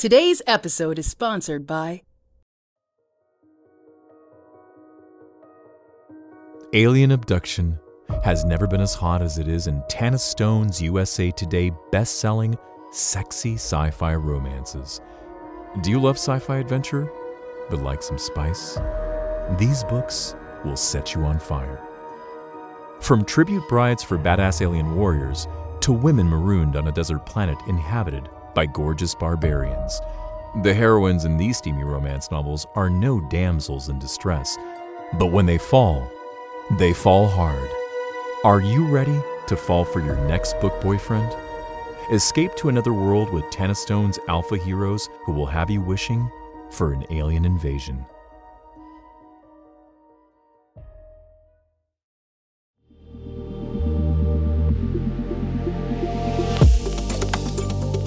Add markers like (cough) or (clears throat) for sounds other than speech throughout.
Today's episode is sponsored by Alien Abduction has never been as hot as it is in Tana Stone's USA Today best selling sexy sci fi romances. Do you love sci fi adventure, but like some spice? These books will set you on fire. From tribute brides for badass alien warriors to women marooned on a desert planet inhabited by gorgeous barbarians, the heroines in these steamy romance novels are no damsels in distress, but when they fall, they fall hard. Are you ready to fall for your next book boyfriend? Escape to another world with Tana Stone's alpha heroes who will have you wishing for an alien invasion.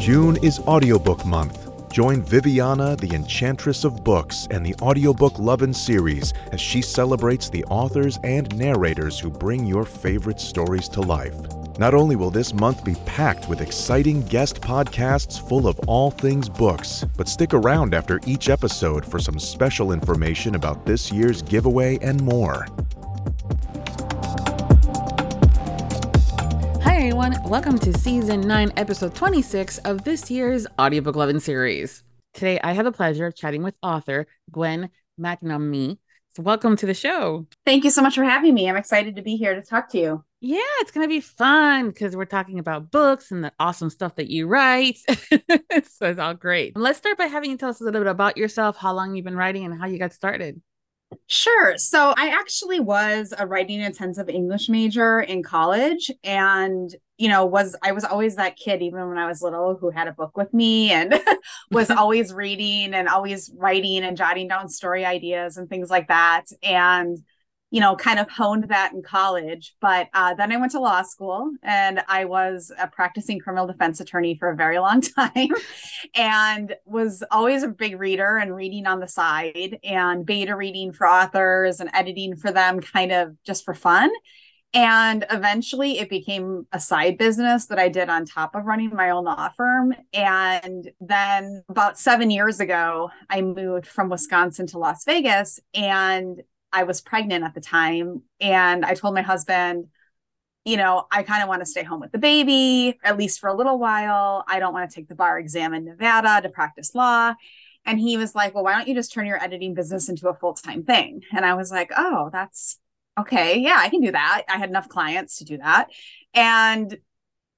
June is audiobook month. Join Viviana, the enchantress of books, and the audiobook Lovin' series as she celebrates the authors and narrators who bring your favorite stories to life. Not only will this month be packed with exciting guest podcasts full of all things books, but stick around after each episode for some special information about this year's giveaway and more. Everyone. Welcome to season 9, episode 26 of this year's Audiobook Lovin' series. Today, I have the pleasure of chatting with author Gwyn McNamee. So, welcome to the show. Thank you so much for having me. I'm excited to be here to talk to you. Yeah, it's going to be fun because we're talking about books and the awesome stuff that you write. (laughs) so, it's all great. Let's start by having you tell us a little bit about yourself, how long you've been writing, and how you got started. Sure. So I actually was a writing intensive English major in college and you know was I was always that kid even when I was little who had a book with me and (laughs) was (laughs) always reading and always writing and jotting down story ideas and things like that and you know, kind of honed that in college. But uh, then I went to law school and I was a practicing criminal defense attorney for a very long (laughs) time and was always a big reader and reading on the side and beta reading for authors and editing for them kind of just for fun. And eventually it became a side business that I did on top of running my own law firm. And then about seven years ago, I moved from Wisconsin to Las Vegas and I was pregnant at the time. And I told my husband, you know, I kind of want to stay home with the baby, at least for a little while. I don't want to take the bar exam in Nevada to practice law. And he was like, well, why don't you just turn your editing business into a full time thing? And I was like, oh, that's okay. Yeah, I can do that. I had enough clients to do that. And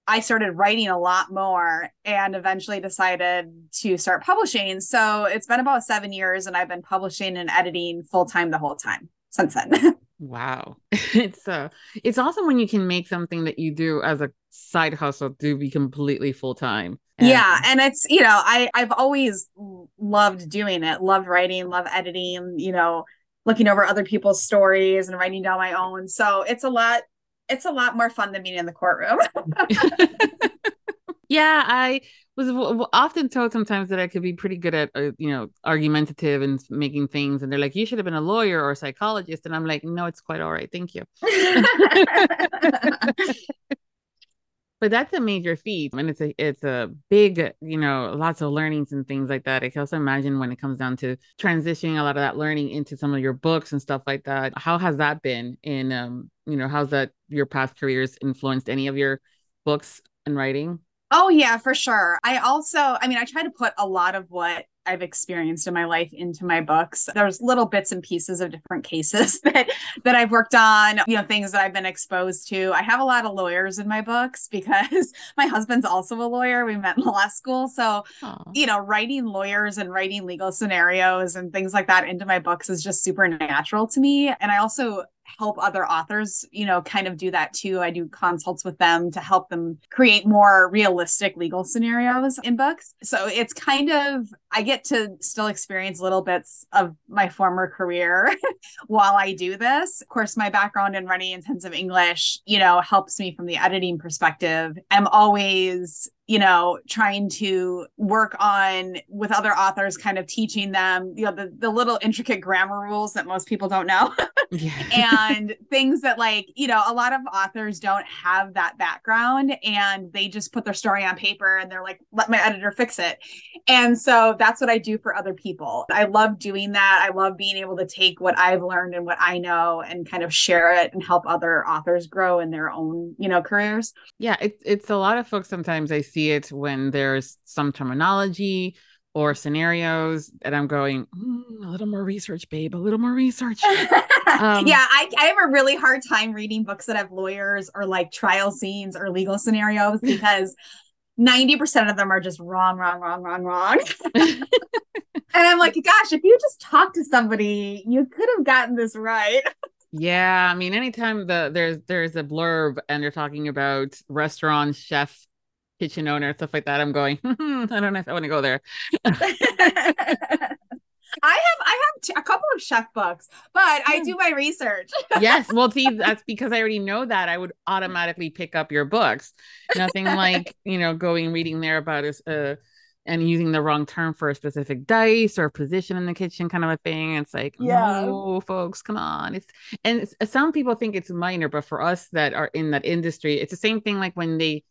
I started writing a lot more and eventually decided to start publishing. So it's been about seven years and I've been publishing and editing full time the whole time since then. (laughs) wow. (laughs) It's uh it's awesome when you can make something that you do as a side hustle to be completely full time. Yeah. And it's, you know, I, I've always loved doing it, loved writing, love editing, you know, looking over other people's stories and writing down my own. So it's a lot it's a lot more fun than being in the courtroom. (laughs) (laughs) yeah, I was often told sometimes that I could be pretty good at, uh, you know, argumentative and making things. And they're like, you should have been a lawyer or a psychologist. And I'm like, no, it's quite all right. Thank you. (laughs) but that's a major feat and it's a it's a big you know lots of learnings and things like that. I can also imagine when it comes down to transitioning a lot of that learning into some of your books and stuff like that how has that been? In um you know how's that your past careers influenced any of your books and writing? Oh yeah for sure. I also i mean i try to put a lot of what I've experienced in my life into my books. There's little bits and pieces of different cases (laughs) that that I've worked on, you know, things that I've been exposed to. I have a lot of lawyers in my books (laughs) because my husband's also a lawyer. We met in law school. So, Aww. you know, writing lawyers and writing legal scenarios and things like that into my books is just super natural to me. And I also help other authors, you know, kind of do that too. I do consults with them to help them create more realistic legal scenarios in books. So it's kind of, I get to still experience little bits of my former career (laughs) while I do this. Of course, my background in running intensive English, you know, helps me from the editing perspective. I'm always you know, trying to work on with other authors, kind of teaching them, you know, the, the little intricate grammar rules that most people don't know. (laughs) and things that like, you know, a lot of authors don't have that background and they just put their story on paper and they're like, let my editor fix it. And so that's what I do for other people. I love doing that. I love being able to take what I've learned and what I know and kind of share it and help other authors grow in their own, you know, careers. Yeah, it's it's a lot of folks sometimes I see it when there's some terminology or scenarios and I'm going, mm, a little more research, babe, a little more research. (laughs) um, yeah, I, I have a really hard time reading books that have lawyers or like trial scenes or legal scenarios (laughs) because 90% of them are just wrong, wrong, wrong, wrong, wrong. (laughs) and I'm like, gosh, if you just talk to somebody, you could have gotten this right. Yeah, I mean, anytime the there's there's a blurb and they're talking about restaurant chef, kitchen owner, stuff like that, I'm going, hmm, I don't know if I want to go there. (laughs) I have I have t- a couple of chef books, but I do my research. yes, well, see, (laughs) that's because I already know that I would automatically pick up your books. Nothing like (laughs) you know going reading there about a, uh, and using the wrong term for a specific dice or position in the kitchen, kind of a thing. It's like, yeah, no, folks, come on. It's and it's, some people think it's minor, but for us that are in that industry, it's the same thing. Like when they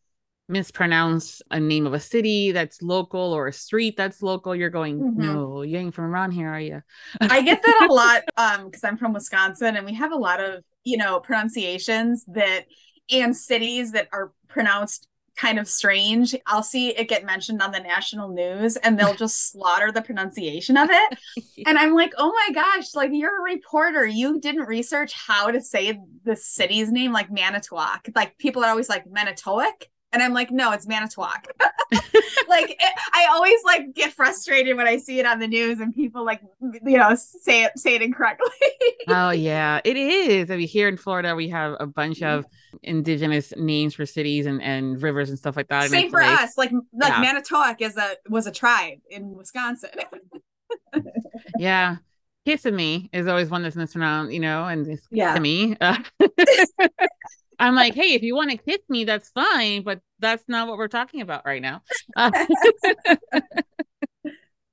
mispronounce a name of a city that's local or a street that's local you're going mm-hmm. no you ain't from around here are you? I get that a lot (laughs) um because i'm from wisconsin and we have a lot of you know pronunciations that and cities that are pronounced kind of strange. I'll see it get mentioned on the national news and they'll just slaughter the pronunciation of it. (laughs) And i'm like oh my gosh like you're a reporter. You didn't research how to say the city's name like manitowoc. Like people are always like manitowoc and I'm like, no, it's Manitowoc. (laughs) like it, I always like get frustrated when I see it on the news and people like you know say it say it incorrectly. (laughs) oh yeah, it is. I mean, here in Florida, we have a bunch mm-hmm. of indigenous names for cities and, and rivers and stuff like that. Same for like, us. Like like yeah. Manitowoc is a was a tribe in Wisconsin. (laughs) yeah. Kissimmee is always one that's mispronounced, you know, and it's yeah. Kissimmee. Uh, I'm like, hey, if you want to kiss me, that's fine, but that's not what we're talking about right now. Uh, (laughs) (laughs)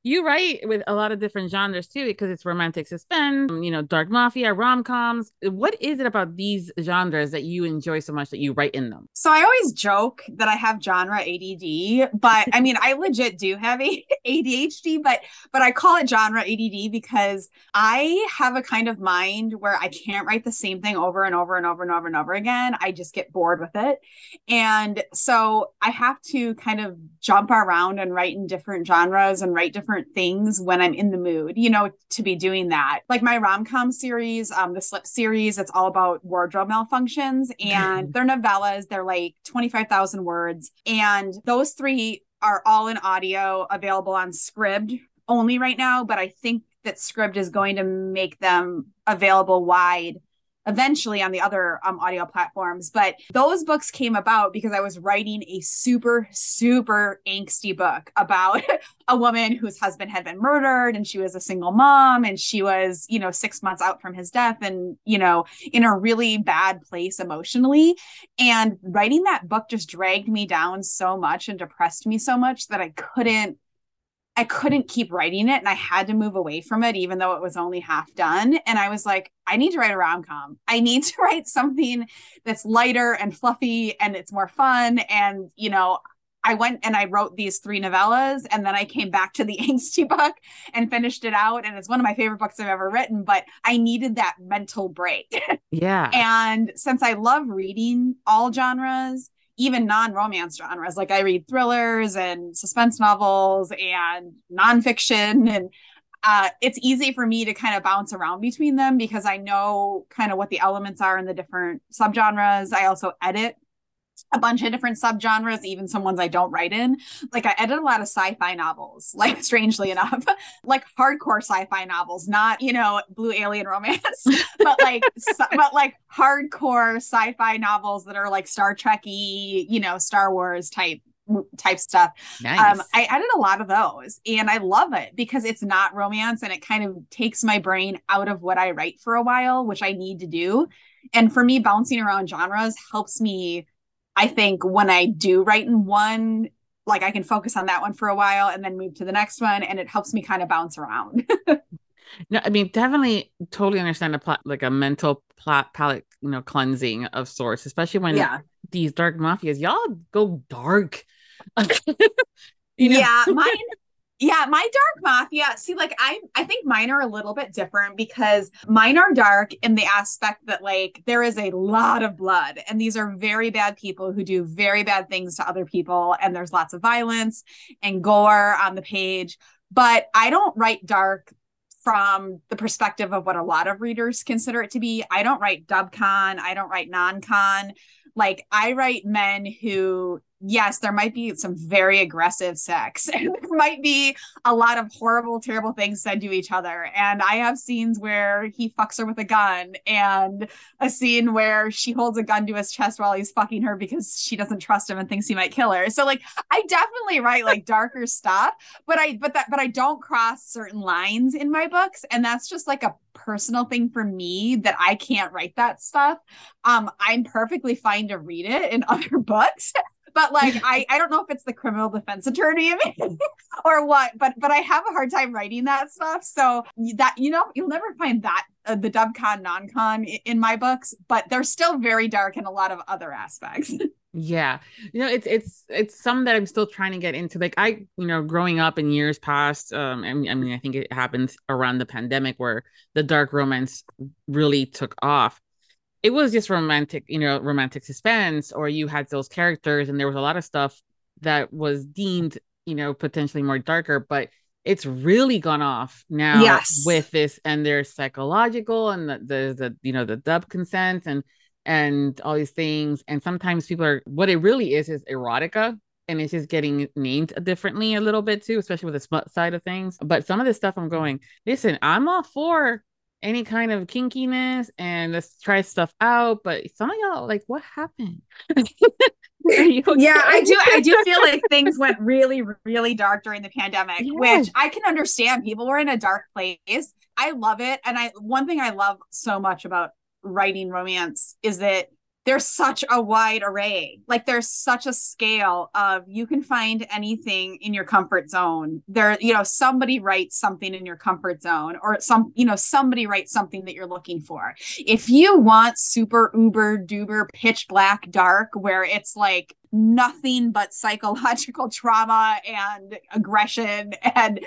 you write with a lot of different genres too because it's romantic suspense you know dark mafia rom-coms. What is it about these genres that you enjoy so much that you write in them? So i always joke that i have genre add but i mean i legit do have adhd but but i call it genre add because i have a kind of mind where i can't write the same thing over and over and over and over and over again. I just get bored with it. And so i have to kind of jump around and write in different genres and write different different things when I'm in the mood, you know, to be doing that. Like my rom com series, um, the Slip series, it's all about wardrobe malfunctions (laughs) and they're novellas. They're like 25,000 words. And those three are all in audio available on Scribd only right now. But I think that Scribd is going to make them available wide eventually on the other um, audio platforms. But those books came about because I was writing a super, super angsty book about (laughs) a woman whose husband had been murdered and she was a single mom and she was, you know, six months out from his death and, you know, in a really bad place emotionally. And writing that book just dragged me down so much and depressed me so much that I couldn't I couldn't keep writing it and I had to move away from it, even though it was only half done. And I was like, I need to write a rom com. I need to (laughs) write something that's lighter and fluffy and it's more fun. And, you know, I went and I wrote these three novellas and then I came back to the (laughs) angsty book and finished it out. And it's one of my favorite books I've ever written, but I needed that mental break. (laughs) Yeah. and since I love reading all genres, even non-romance genres. Like I read thrillers and suspense novels and nonfiction and uh, it's easy for me to kind of bounce around between them because I know kind of what the elements are in the different subgenres. I also edit a bunch of different subgenres, even some ones I don't write in. Like I edit a lot of sci-fi novels, (laughs) like strangely enough, like hardcore sci-fi novels, not, you know, blue alien romance, (laughs) but like but like hardcore sci-fi novels that are like Star Trekky, you know, Star Wars type type stuff. Nice. Um, I edit a lot of those and I love it because it's not romance and it kind of takes my brain out of what I write for a while, which I need to do. And for me, bouncing around genres helps me I think when I do write in one like I can focus on that one for a while and then move to the next one and it helps me kind of bounce around. (laughs) no, I mean definitely totally understand a plot like a mental plot palette, you know, cleansing of sorts, especially when yeah. these dark mafias, y'all go dark. (laughs) you know? Yeah, mine yeah, my dark mafia. See, like I I think mine are a little bit different because mine are dark in the aspect that like there is a lot of blood and these are very bad people who do very bad things to other people and there's lots of violence and gore on the page. But I don't write dark from the perspective of what a lot of readers consider it to be. I don't write dubcon, I don't write non-con. Like I write men who yes, there might be some very aggressive sex. (laughs) And there might be a lot of horrible, terrible things said to each other. And I have scenes where he fucks her with a gun, and a scene where she holds a gun to his chest while he's fucking her because she doesn't trust him and thinks he might kill her. So like I definitely write like darker stuff, but I but that but I don't cross certain lines in my books. And that's just like a personal thing for me that I can't write that stuff. Um, I'm perfectly fine to read it in (laughs) other books but like I, I don't know if it's the criminal defense attorney (laughs) or what but but i have a hard time writing that stuff. So that you know you'll never find that uh, the dubcon non-con in my books but they're still very dark in a lot of other aspects. (laughs) Yeah. You know it's it's it's some that i'm still trying to get into. Like i you know growing up in years past um I mean, I mean i think it happens around the pandemic where the dark romance really took off it was just romantic, you know, romantic suspense, or you had those characters, and there was a lot of stuff that was deemed, you know, potentially more darker, but it's really gone off now yes. with this, and there's psychological, and the, the the you know the dub consent and and all these things, and sometimes people are what it really is is erotica, and it's just getting named differently a little bit too, especially with the smut side of things. But some of the stuff I'm going, listen, I'm all for any kind of kinkiness and let's try stuff out. But some of y'all like, what happened? (laughs) okay? (laughs) Yeah, I do. I do feel like (laughs) things went really, really dark during the pandemic, yes. which I can understand. People were in a dark place. I love it. And I one thing I love so much about writing romance is that there's such a wide array. Like there's such a scale of you can find anything in your comfort zone. There, you know, somebody writes something in your comfort zone, or some, you know, somebody writes something that you're looking for. If you want super uber duber pitch black dark, where it's like nothing but psychological (laughs) trauma and aggression and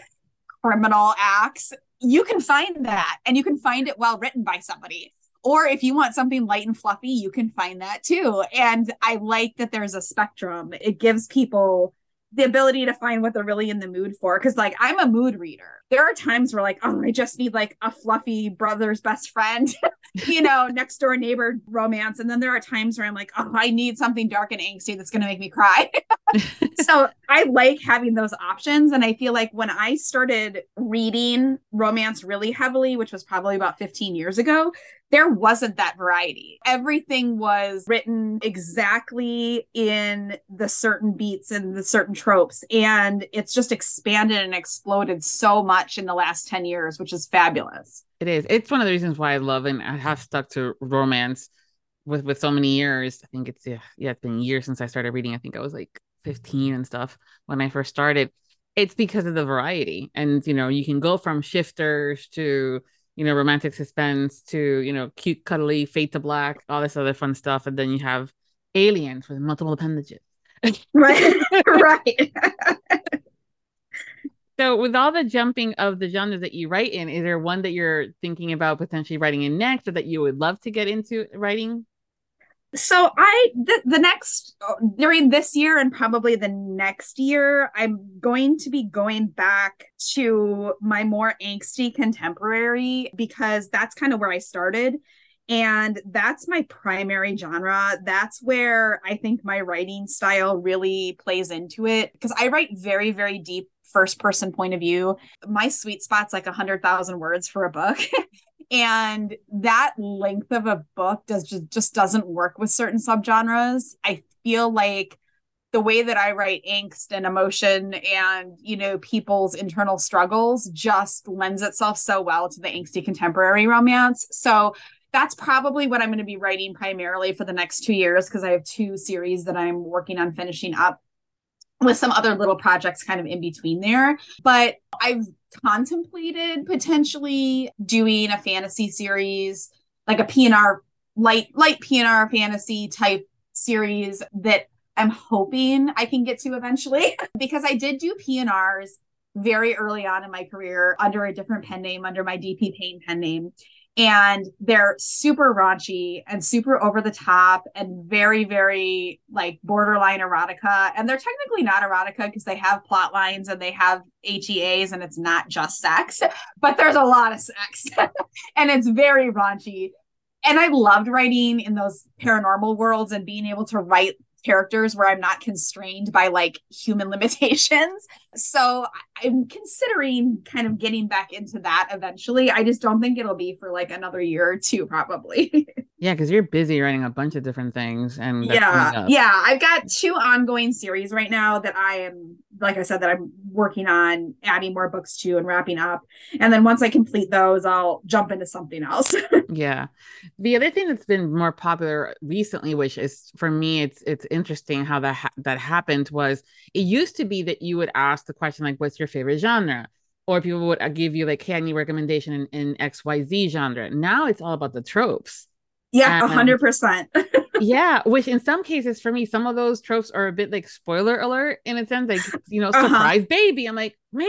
criminal acts, you can find that and you can find it well written by somebody or if you want something light and fluffy, you can find that too. And I like that there's a spectrum. It gives people the ability to find what they're really in the mood for. Cause like I'm a mood reader. There are times where like, oh, I just need like a fluffy brother's best friend, (laughs) you know, next door neighbor romance. And then there are times where I'm like, oh, I need something dark and angsty that's gonna make me cry. (laughs) (laughs) so I like having those options. And I feel like when I started reading romance really heavily, which was probably about 15 years ago, there wasn't that variety. Everything was written exactly in the certain beats and the certain tropes. And it's just expanded and exploded so much in the last 10 years, which is fabulous. It is. It's one of the reasons why I love and I have stuck to romance with with so many years. I think it's yeah, yeah, it's been years since I started reading. I think I was like 15 and stuff when I first started. It's because of the variety. And you know, you can go from shifters to you know, romantic suspense to, you know, cute, cuddly, fade to black, all this other fun stuff. And then you have aliens with multiple appendages. right. (laughs) right. (laughs) so with all the jumping of the genres that you write in, is there one that you're thinking about potentially writing in next or that you would love to get into writing? so i the, next uh, during this year and probably the next year i'm going to be going back to my more angsty contemporary because that's kind of where i started and that's my primary genre that's where i think my writing style really plays into it because i write very very deep first person point of view my sweet spot's like a hundred thousand words for a book. (laughs) And that length of a book does just just doesn't work with certain subgenres. I feel like the way that i write angst and emotion and you know people's internal struggles just lends itself so well to the angsty contemporary romance. So that's probably what i'm going to be writing primarily for the next two years because i have two series that i'm working on finishing up with some other little projects kind of in between there. But I've contemplated potentially doing a fantasy series, like a PNR light light PNR fantasy type series that I'm hoping I can get to eventually (laughs) because I did do PNRs very early on in my career under a different pen name, under my DP Payne pen name and they're super raunchy and super over the top and very very like borderline erotica. And they're technically not erotica because they have plot lines and they have HEAs and it's not just sex (laughs) but there's a lot of sex (laughs) and it's very raunchy. And I loved writing in those paranormal worlds and being able to write characters where I'm not constrained by like human (laughs) limitations. So I'm considering kind of getting back into that eventually. I just don't think it'll be for like another year or two, probably. (laughs) yeah, because you're busy writing a bunch of different things. And yeah, yeah, I've got two ongoing series right now that I am, like I said, that I'm working on adding more books to and wrapping up. And then once I complete those, I'll jump into something else. (laughs) yeah. The other thing that's been more popular recently, which is for me, it's it's interesting how that ha- that happened was it used to be that you would ask the question like, "What's your favorite genre?" Or people would uh, give you like, "Hey, any recommendation in, in X Y Z genre?" Now it's all about the tropes. Yeah, a hundred percent. (laughs) yeah, which in some cases for me, some of those tropes are a bit like spoiler alert in a sense, like you know, uh-huh. surprise baby. I'm like, man.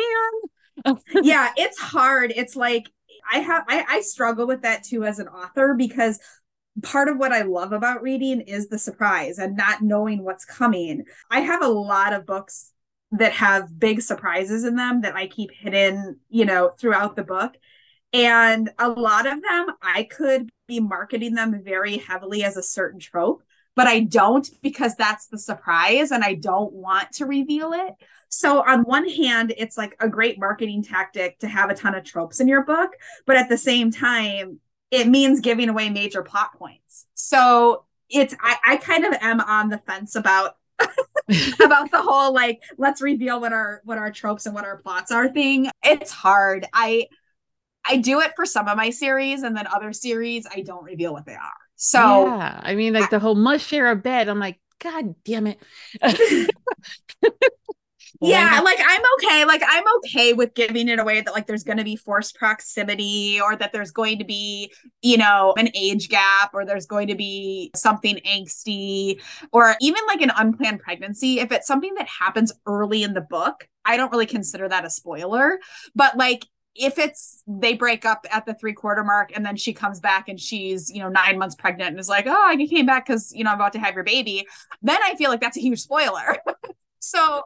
(laughs) yeah, it's hard. It's like I have I, I struggle with that too as an author because part of what I love about reading is the surprise and not knowing what's coming. I have a lot of books that have big surprises in them that I keep hidden, you know, throughout the book. And a lot of them, I could be marketing them very heavily as a certain trope, but I don't because that's the surprise and I don't want to reveal it. So, on one hand, it's like a great marketing tactic to have a ton of tropes in your book, but at the same time, it means giving away major plot points. So, it's I, I kind of am on the fence about (laughs) about the whole like let's reveal what our what our tropes and what our plots are thing. It's hard. I I do it for some of my series and then other series I don't reveal what they are. So yeah, I mean like I, the whole must share a bed. I'm like, God damn it. (laughs) yeah like i'm okay like i'm okay with giving it away that like there's going to be forced proximity or that there's going to be you know an age gap or there's going to be something angsty or even like an unplanned pregnancy if it's something that happens early in the book i don't really consider that a spoiler but like if it's they break up at the three quarter mark and then she comes back and she's you know nine months pregnant and is like oh i came back because you know i'm about to have your baby then i feel like that's a huge spoiler. (laughs) So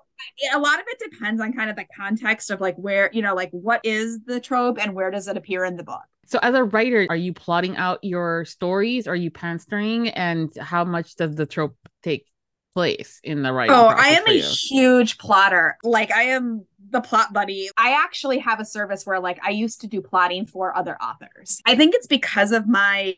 a lot of it depends on kind of the context of like where you know like what is the trope and where does it appear in the book. So as a writer are you plotting out your stories? Are you panstering and how much does the trope take place in the right. oh i am a huge plotter like i am the plot buddy i actually have a service where like i used to do plotting for other authors i think it's because of my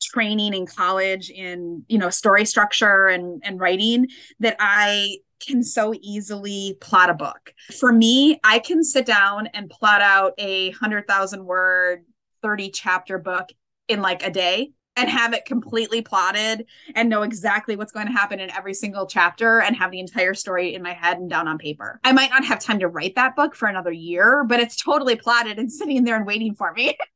training in college in you know story structure and and writing that i can so easily plot a book. For me, I can sit down and plot out a 100,000 word, 30 chapter book in like a day and have it completely plotted and know exactly what's going to happen in every single chapter and have the entire story in my head and down on paper. I might not have time to write that book for another year, but it's totally plotted and (laughs) sitting there and waiting for me. (laughs)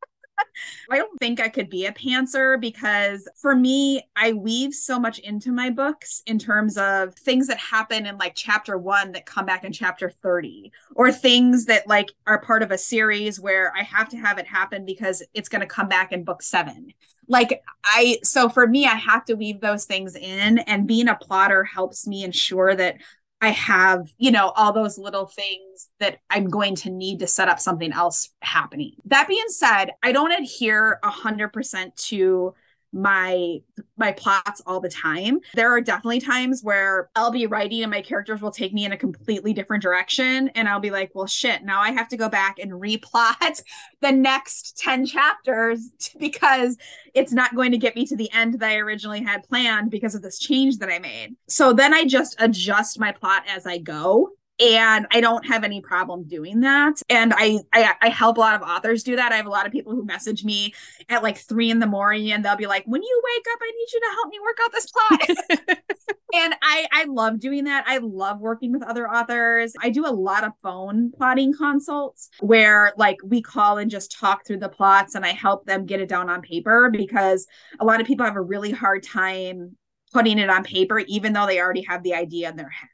I don't think I could be a pantser because for me, I weave so much into my books in terms of things that happen in like chapter one that come back in chapter 30, or things that like are part of a series where I have to have it happen because it's going to come back in book seven. Like, I, so for me, I have to weave those things in, and being a plotter helps me ensure that I have, you know, all those little things that I'm going to need to set up something else happening. That being said, I don't adhere 100% to my my plots all the time. There are definitely times where I'll be writing and my characters will take me in a completely different direction and I'll be like, "Well, shit, now I have to go back and replot (laughs) the next 10 chapters because it's not going to get me to the end that I originally had planned because of this change that I made." So then I just adjust my plot as I go and I don't have any problem doing that. And I, I I help a lot of authors do that. I have a lot of people who message me at like three in the morning, and they'll be like, "When you wake up, I need you to help me work out this plot." (laughs) and I I love doing that. I love working with other authors. I do a lot of phone plotting consults where like we call and just talk through the plots, and I help them get it down on paper because a lot of people have a really hard time putting it on paper, even though they already have the idea in their head.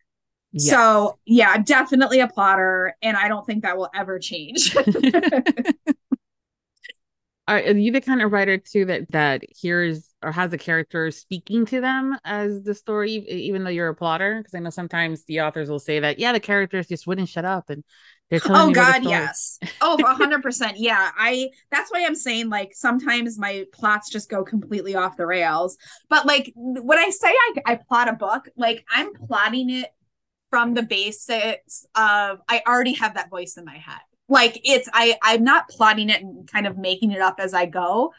Yes. So yeah, I'm definitely a plotter, and I don't think that will ever change. (laughs) (laughs) Are you the kind of writer too that that hears or has a character speaking to them as the story, even though you're a plotter? Because I know sometimes the authors will say that, yeah, the characters just wouldn't shut up and they're telling. Oh God, yes. oh 100% Yeah, I. That's why I'm saying like sometimes my plots just go completely off the rails. But like when I say I, I plot a book, like I'm plotting it from the basics of I already have that voice in my head. Like it's I I'm not plotting it and kind of making it up as I go.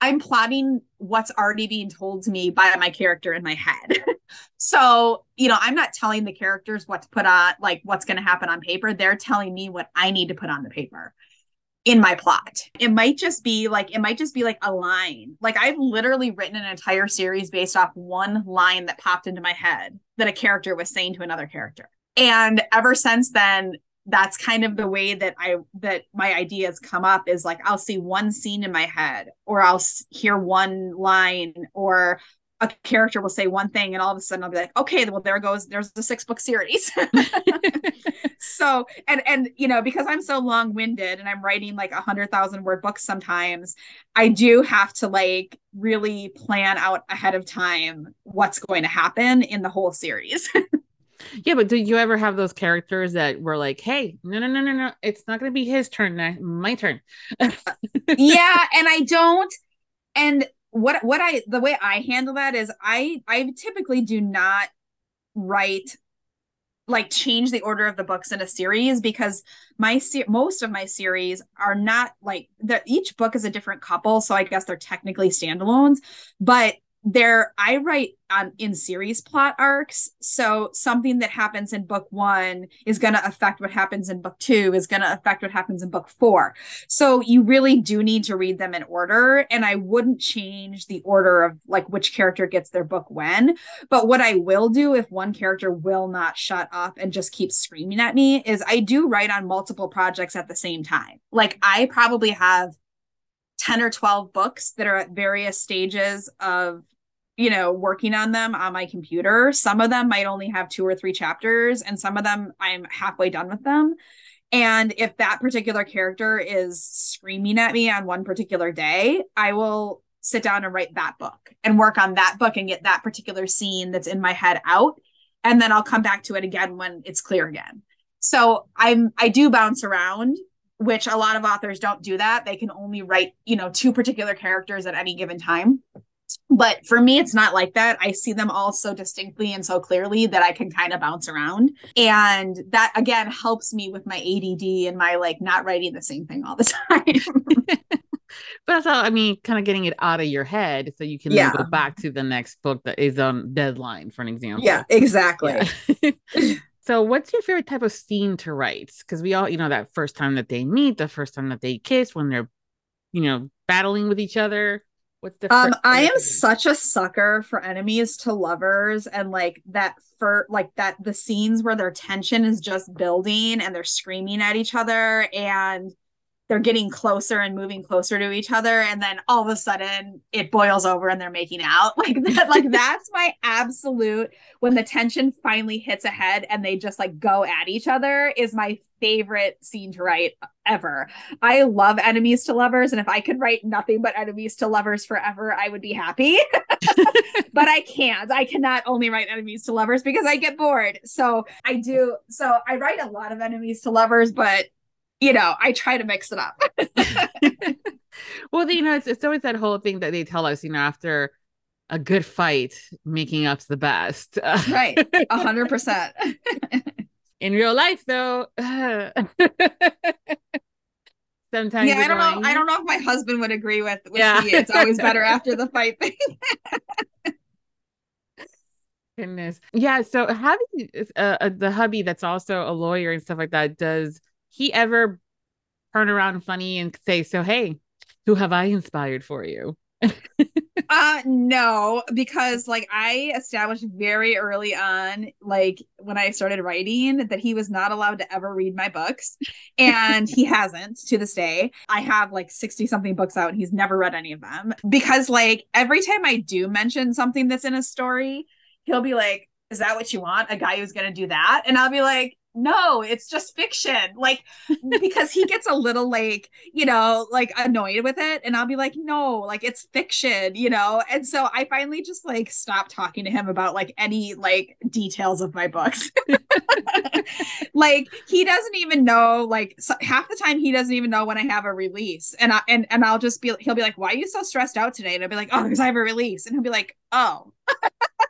I'm plotting what's already being told to me by my character in my head. (laughs) so, you know, I'm not telling the characters what to put on, like what's going to happen on paper. They're telling me what I need to put on the paper in my plot. It might just be like, it might just be like a line. Like I've literally written an entire series based off one line that popped into my head that a character was saying to another character. And ever since then, that's kind of the way that I that my ideas come up is like I'll see one scene in my head or I'll hear one line or a character will say one thing and all of a sudden I'll be like okay well there goes there's the six book series (laughs) (laughs) so and and you know because I'm so long-winded and I'm writing like a hundred thousand word books sometimes I do have to like really plan out ahead of time what's going to happen in the whole series (laughs) Yeah, but did you ever have those characters that were like, "Hey, no, no, no, no, no, it's not going to be his turn, now, my turn." (laughs) yeah, and I don't. And what what I the way I handle that is I I typically do not write like change the order of the books in a series because my se- most of my series are not like that each book is a different couple so i guess they're technically standalones but there i write um, in series plot arcs. So something that happens in book one is going to affect what happens in book two is going to affect what happens in book four. So you really do need to read them in order and i wouldn't change the order of like which character gets their book when. But what i will do if one character will not shut up and just keep screaming at me is i do write on multiple projects at the same time. Like i probably have 10 or 12 books that are at various stages of you know, working on them on my computer. Some of them might only have two or three chapters, and some of them I'm halfway done with them. And if that particular character is screaming at me on one particular day, I will sit down and write that book and work on that book and get that particular scene that's in my head out. And then I'll come back to it again when it's clear again. So I'm I do bounce around, which a lot of authors don't do that. They can only write, you know, two particular characters at any given time but for me it's not like that. I see them all so distinctly and so clearly that i can kind of bounce around. And that again helps me with my add and my like not writing the same thing all the (laughs) time. (laughs) But also i mean kind of getting it out of your head so you can yeah. go back to the next book that is on deadline for an example. Yeah exactly. Yeah. (laughs) so what's your favorite type of scene to write? Because we all you know that first time that they meet the first time that they kiss when they're you know battling with each other What's the um I am such a sucker for enemies to lovers and like that for like that the scenes where their tension is just building and they're screaming at each other and they're getting closer and moving closer to each other and then all of a sudden it boils over and they're making out. (laughs) Like that like that's my absolute when the tension finally hits ahead and they just like go at each other is my favorite scene to write ever. I love enemies to lovers and if i could write nothing but enemies to lovers forever i would be happy. (laughs) But i can't. I cannot only write enemies to lovers because i get bored. So i do so i write a lot of enemies to lovers but you know, I try to mix it up. (laughs) well, you know, it's, it's always that whole thing that they tell us, you know, after a good fight, making up's the best. (laughs) right. A hundred percent. In real life though. (laughs) sometimes yeah i don't know i don't know if my husband would agree with, with yeah. Me. it's always better after the fight thing goodness. Yeah. So having uh, uh, the hubby that's also a lawyer and stuff like that, does he ever turn around funny and say, "So hey, who have I inspired for you?" (laughs) uh no because like i established very early on like when i started writing that he was not allowed to ever read my books and he (laughs) hasn't to this day. I have like 60 something books out and he's never read any of them. Because like every time i do mention something that's in a story he'll be like is that what you want? A guy who's going to do that? And i'll be like no, it's just fiction. Like, because he gets a little like, you know, like annoyed with it. And I'll be like, no, like it's fiction, you know? And so I finally just like stopped talking to him about like any like details of my books. (laughs) like he doesn't even know, like so, half the time he doesn't even know when I have a release. And I and and I'll just be he'll be like, Why are you so stressed out today? And I'll be like, Oh, because I have a release. And he'll be like, Oh.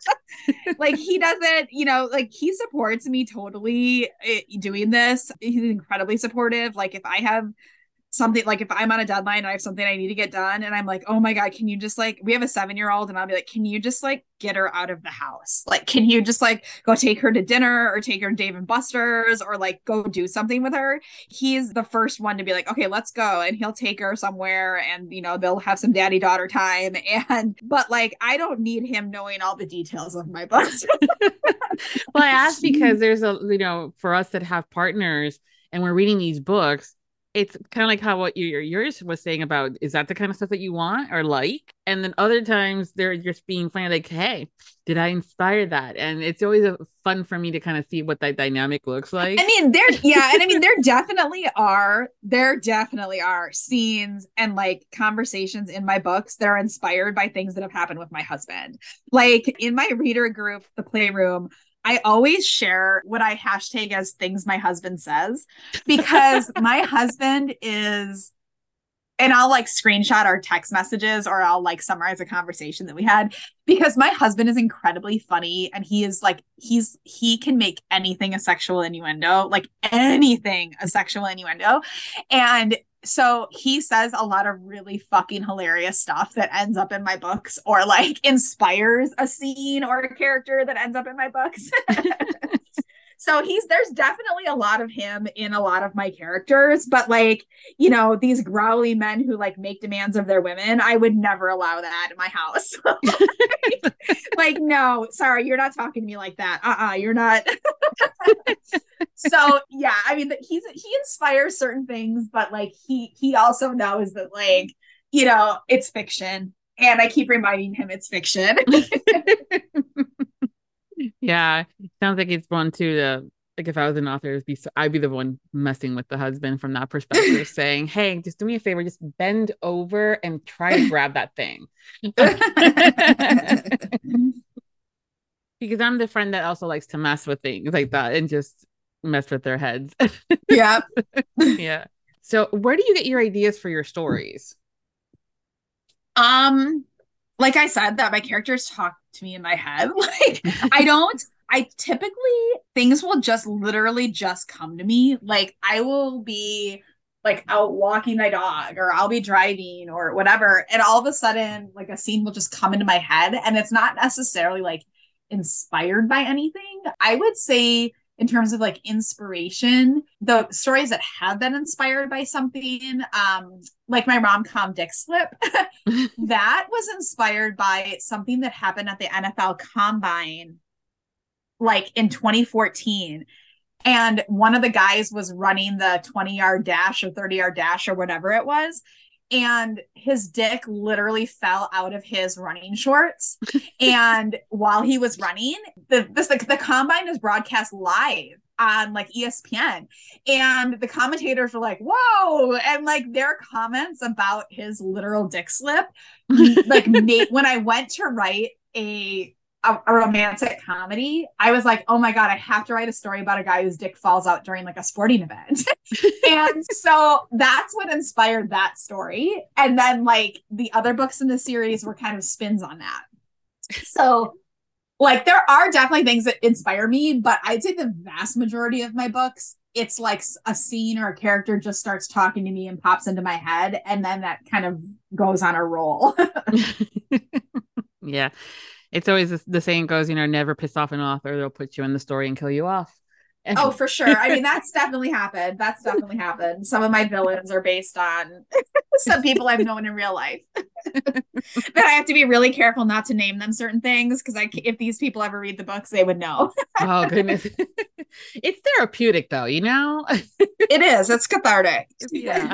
(laughs) like he doesn't, you know, like he supports me totally eh, doing this. He's incredibly supportive. Like if I have something like if I'm on a deadline and I have something I need to get done and I'm like, oh my God, can you just like we have a seven year old and I'll be like, can you just like get her out of the house? Like, can you just like go take her to dinner or take her to Dave and Buster's or like go do something with her? He's the first one to be like, okay, let's go. And he'll take her somewhere and you know, they'll have some daddy daughter time. (laughs) And but like I don't need him knowing all the details of my books. (laughs) well, I asked because there's a you know, for us that have partners and we're reading these books it's kind of like how what your yours was saying about is that the kind of stuff that you want or like? And then other times they're just being funny like hey did i inspire that? And it's always a fun for me to kind of see what that dynamic looks like. i mean there yeah and i mean there (laughs) definitely are there definitely are scenes and like conversations in my books that are inspired by things that have happened with my husband. Like in my reader group the playroom I always share what I hashtag as things my husband says because (laughs) my husband is and I'll like screenshot our text messages or I'll like summarize a conversation that we had because my husband is incredibly funny and he is like he's he can make anything a sexual innuendo, like anything a sexual innuendo. And so he says a lot of really fucking hilarious stuff that ends up in my books or like inspires a scene or a character that ends up in my books. (laughs) (laughs) so he's there's definitely a lot of him in a lot of my characters but like you know these growly men who like make demands of their women i would never allow that in my house. (laughs) Like no sorry you're not talking to me like that. Uh-uh you're not. (laughs) So yeah i mean he's he inspires certain things but like he he also knows that like you know it's fiction and i keep reminding him it's fiction (laughs) yeah, sounds like it's one too. To like if I was an author, it'd be so, I'd be the one messing with the husband from that perspective, (laughs) saying, "Hey, just do me a favor, just bend over and try to grab that thing." because I'm the friend that also likes to mess with things like that and just mess with their heads. yeah. (laughs) yeah. So, where do you get your ideas for your stories? Um, like I said, that my characters talk to me in my head. (laughs) Like I don't I typically things will just literally just come to me. Like I will be like out walking my dog or I'll be driving or whatever and all of a sudden like a scene will just come into my head and it's not necessarily like inspired by anything. I would say in terms of like inspiration the stories that have been inspired by something um like my rom-com dick slip (laughs) (laughs) that was inspired by something that happened at the NFL combine like in 2014 and one of the guys was running the 20 yard dash or 30 yard dash or whatever it was and his dick literally fell out of his running shorts. (laughs) and while he was running, the this like the combine is broadcast live on like ESPN. And the commentators were like, whoa. And like their comments about his literal dick slip, (laughs) like Nate, when I went to write a a, a, romantic comedy, I was like, oh my God, I have to write a story about a guy whose dick falls out during like a sporting event. (laughs) and so that's what inspired that story. And then like the other books in the series were kind of spins on that. So like there are definitely things that inspire me, but I'd say the vast majority of my books, it's like a scene or a character just starts talking to me and pops into my head. And then that kind of goes on a roll. (laughs) (laughs) yeah It's always the, the saying goes, you know, never piss off an author; they'll put you in the story and kill you off. (laughs) Oh, for sure. I mean, that's definitely happened. That's definitely happened. Some of my villains are based on (laughs) some people I've known in real life. (laughs) but I have to be really careful not to name them certain things because I, if these people ever read the books, they would know. oh goodness, it's therapeutic though, you know. it is. It's cathartic. yeah.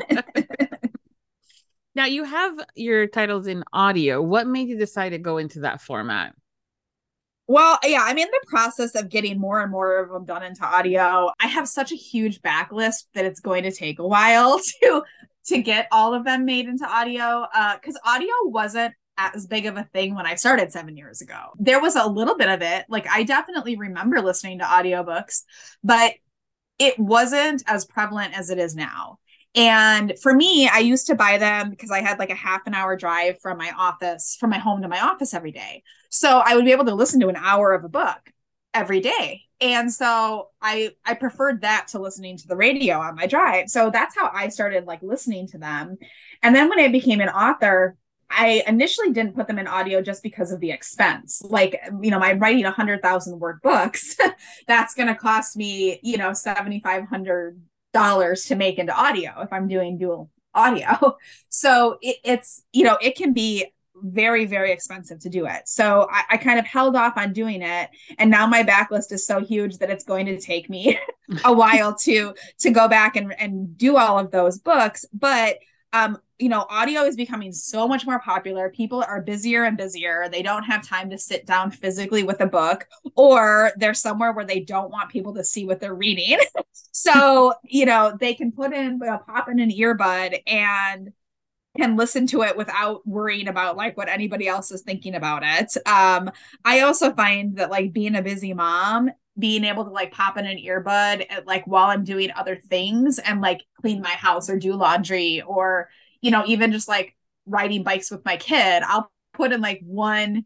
Now you have your titles in audio. What made you decide to go into that format? Well, yeah, I'm in the process of getting more and more of them done into audio. I have such a huge backlist that it's going to take a while (laughs) to to get all of them made into audio uh cuz audio wasn't as big of a thing when I started 7 years ago. There was a little bit of it. Like I definitely remember listening to audiobooks, but it wasn't as prevalent as it is now. And for me, I used to buy them because I had like a half an hour drive from my office, from my home to my office every day. So I would be able to listen to an hour of a book every day. And so I I preferred that to listening to the radio on my drive. So that's how I started like listening to them. And then when I became an author, I initially didn't put them in audio just because of the expense. Like, you know, I'm writing a hundred thousand word books. (laughs) that's going to cost me, you know, seventy five hundred dollars to make into audio if I'm doing dual audio. (laughs) So it, it's, you know, it can be very, very expensive to do it. So I, I kind of held off on doing it. And now my backlist is so huge that it's going to take me (laughs) a while to to go back and, and do all of those books. But um, you know, audio is becoming so much more popular. People are busier and busier. They don't have time to sit down physically with a book, or they're somewhere where they don't want people to see what they're reading. (laughs) so, you know, they can put in, pop in an earbud and can listen to it without worrying about like what anybody else is thinking about it. Um, I also find that like being a busy mom, being able to like pop in an earbud at, like while I'm doing other things and like clean my house or do laundry or you know even just like riding bikes with my kid, I'll put in like one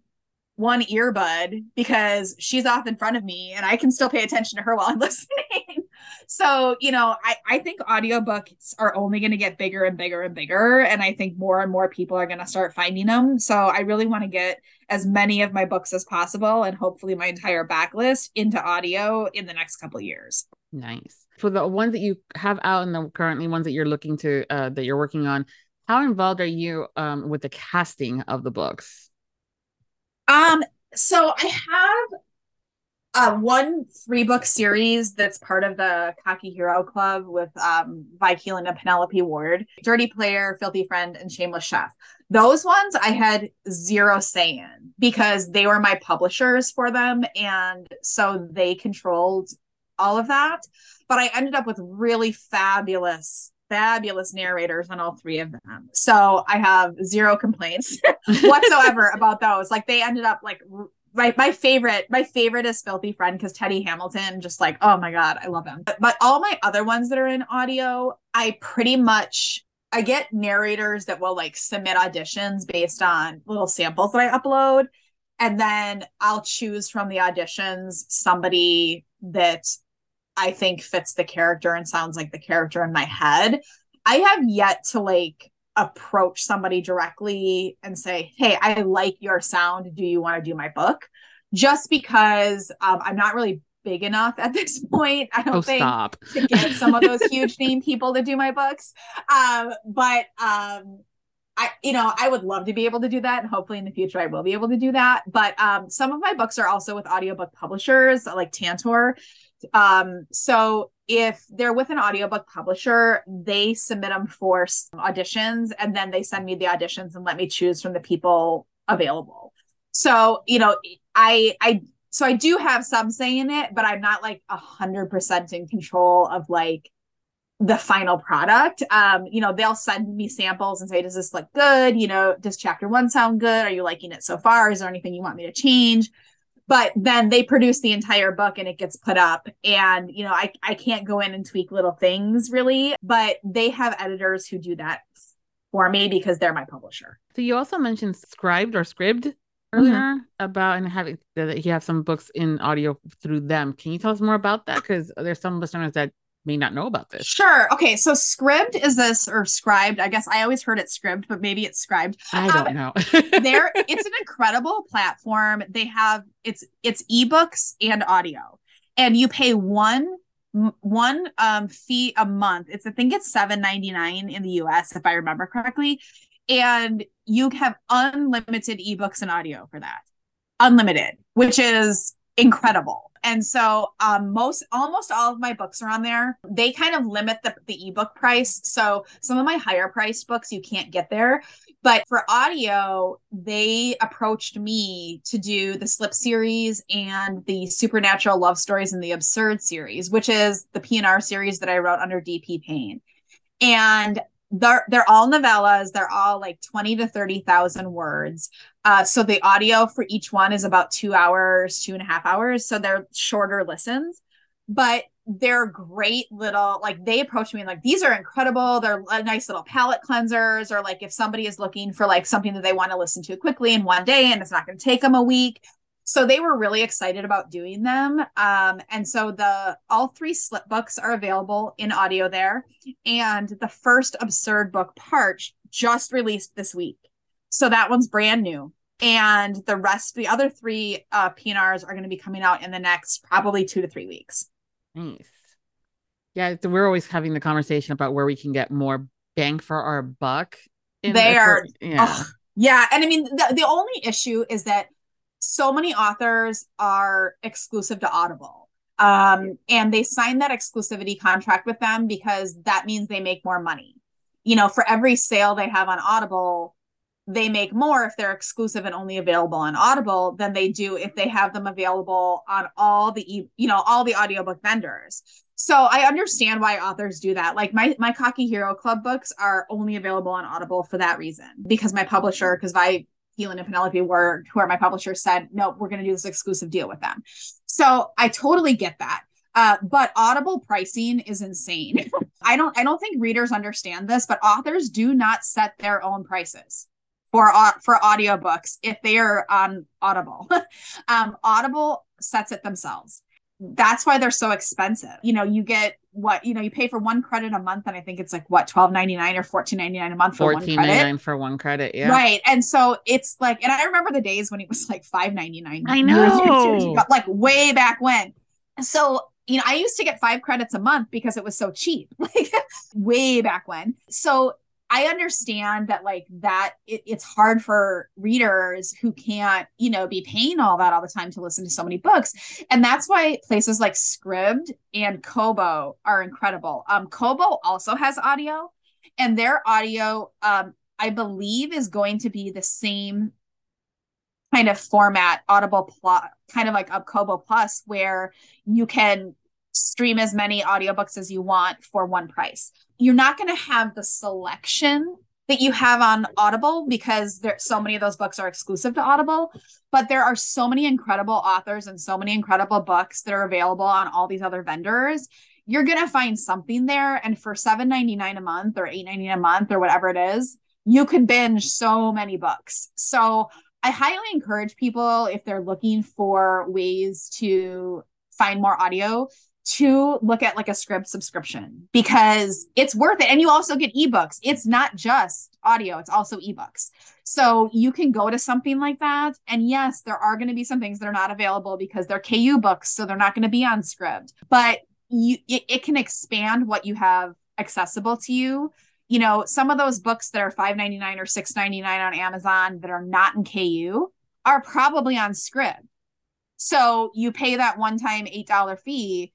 one earbud because she's off in front of me and I can still pay attention to her while I'm (laughs) listening. so, you know, I, I think audiobooks are only going to get bigger and bigger and bigger. And I think more and more people are going to start finding them. So I really want to get as many of my books as possible and hopefully my entire backlist into audio in the next couple years. Nice. For the ones that you have out and the currently ones that you're looking to uh, that you're working on, how involved are you um, with the casting of the books? Um, so I have uh, one three book series that's part of the Cocky Hero Club with um, Vi and Penelope Ward, Dirty Player, Filthy Friend, and Shameless Chef. Those ones I had zero say in because they were my publishers for them. And so they controlled all of that. But I ended up with really fabulous fabulous narrators on all three of them. So I have zero complaints (laughs) whatsoever (laughs) about those. Like they ended up like my my favorite my favorite is Filthy Friend because Teddy Hamilton just like oh my god I love him. But, but all my other ones that are in audio, I pretty much I get narrators that will like submit auditions based on little samples that I upload. And then I'll choose from the auditions somebody that I think fits the character and sounds like the character in my head. I have yet to like approach somebody directly and say, Hey, I like your sound. Do you want to do my book? Just because um, I'm not really big enough at (laughs) this point. I don't Oh, think stop. to get some of those huge (laughs) name people to do my books. Um, but um, I, you know, I would love to be able to do that, and hopefully in the future I will be able to do that. But um, some of my books are also with audiobook publishers like Tantor. Um, so if they're with an audiobook publisher, they submit them for auditions, and then they send me the auditions and let me choose from the people available. So you know, I I so I do have some say in it, but I'm not like a hundred percent in control of like the final product. Um, you know, they'll send me samples and say, does this look good? You know, does chapter one sound good? Are you liking it so far? Is there anything you want me to change? But then they produce the entire book and it gets put up. And, you know, I, I can't go in and tweak little things really, but they have editors who do that for me because they're my publisher. So you also mentioned scribed or scribed earlier mm-hmm. about and having that you have some books in audio through them. Can you tell us more about that? Because there's some listeners that may not know about this. Sure. Okay. So Scribd is this or scribed. I guess I always heard it scribed, but maybe it's scribed. I Um, don't know. (laughs) there (laughs) it's an incredible platform. They have it's it's ebooks and audio. And you pay one one um fee a month. It's I think it's 7.99 in the US if I remember correctly. And you have unlimited ebooks and audio for that. Unlimited, which is incredible. And so um most almost all of my books are on there. They kind of limit the, the ebook price. So some of my higher priced books you can't get there. But for audio, they approached me to do the Slip series and the Supernatural Love Stories and the Absurd series, which is the PNR series that I wrote under DP Payne. And they're they're all novellas. They're all like 20 to 30,000 words. Uh, so the audio for each one is about two hours, two and a half hours. So they're shorter listens, but they're great little like they approach me and like these are incredible. They're nice little palate cleansers or like if somebody is looking for like something that they want to listen to quickly in one day and it's not going to take them a week. So they were really excited about doing them. Um and so the all three slip books are available in audio there. And the first absurd book parch just released this week so that one's brand new and the rest the other three uh pnrs are going to be coming out in the next probably two to three weeks Nice. Yeah, we're always having the conversation about where we can get more bang for our buck. in- They are- yeah. Yeah, and I mean the, the only issue is that so many authors are exclusive to Audible. Um, and they sign that exclusivity contract with them because that means they make more money. You know, for every sale they have on Audible, they make more if they're exclusive and only available on Audible than they do if they have them available on all the you know all the audiobook vendors. So I understand why authors do that. Like my my Cocky Hero Club books are only available on Audible for that reason because my publisher because Vi Keeland and Penelope were who are my publishers said no we're going to do this exclusive deal with them. So I totally get that. Uh, but audible pricing is insane. (laughs) I don't I don't think readers understand this, but authors do not set their own prices for for audiobooks if they are on Audible. (laughs) um, Audible sets it themselves. That's why they're so expensive. You know, you get what you know, you pay for one credit a month, and I think it's like what twelve ninety nine or fourteen ninety nine a month for one Fourteen credit. ninety nine for one credit. Yeah. Right. And so it's like, and I remember the days when it was like five ninety nine. I know. like way back when. So, you know, I used to get five credits a month because it was so cheap, (laughs) like way back when. So I understand that like that it, it's hard for readers who can't, you know, be paying all that all the time to listen to so many books. And that's why places like Scribd and Kobo are incredible. Um, Kobo also has audio and their audio um I believe is going to be the same kind of format Audible Plus, kind of like a Kobo Plus, where you can stream as many audiobooks as you want for one price. You're not going to have the selection that you have on Audible because there so many of those books are exclusive to Audible, but there are so many incredible authors and so many incredible books that are available on all these other vendors. You're going to find something there and for 7.99 a month or 8.99 a month or whatever it is, you could binge so many books. So I highly encourage people if they're looking for ways to find more audio to look at like a Scribd subscription because it's worth it and you also get ebooks. It's not just audio, it's also ebooks. So you can go to something like that and yes, there are going to be some things that are not available because they're KU books so they're not going to be on Scribd. But you it, it can expand what you have accessible to you you know, some of those books that are $5.99 or $6.99 on Amazon that are not in KU are probably on Scribd. So you pay that one time $8 fee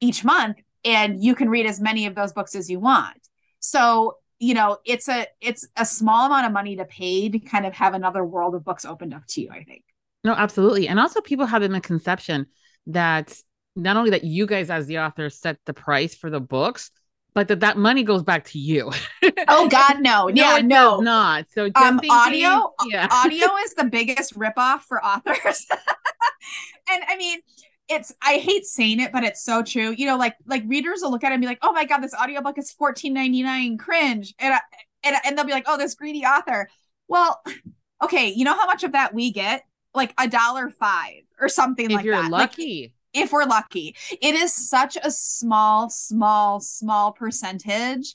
each month and you can read as many of those books as you want. So, you know, it's a it's a small amount of money to pay to kind of have another world of books opened up to you, I think. No, absolutely. And also people have a misconception that not only that you guys as the authors set the price for the books, but that that money goes back to you. (laughs) Oh God, no. yeah, it no. not. So um in audio yeah. audio (laughs) is the biggest ripoff for authors (laughs) and i mean it's i hate saying it but it's so true you know like like readers will look at it and be like oh my god this audiobook is 14.99 cringe and I, and, and they'll be like oh this greedy author well (sighs) okay you know how much of that we get like a dollar five or something if like you're that Like, lucky. if we're lucky. It is such a small, small, small percentage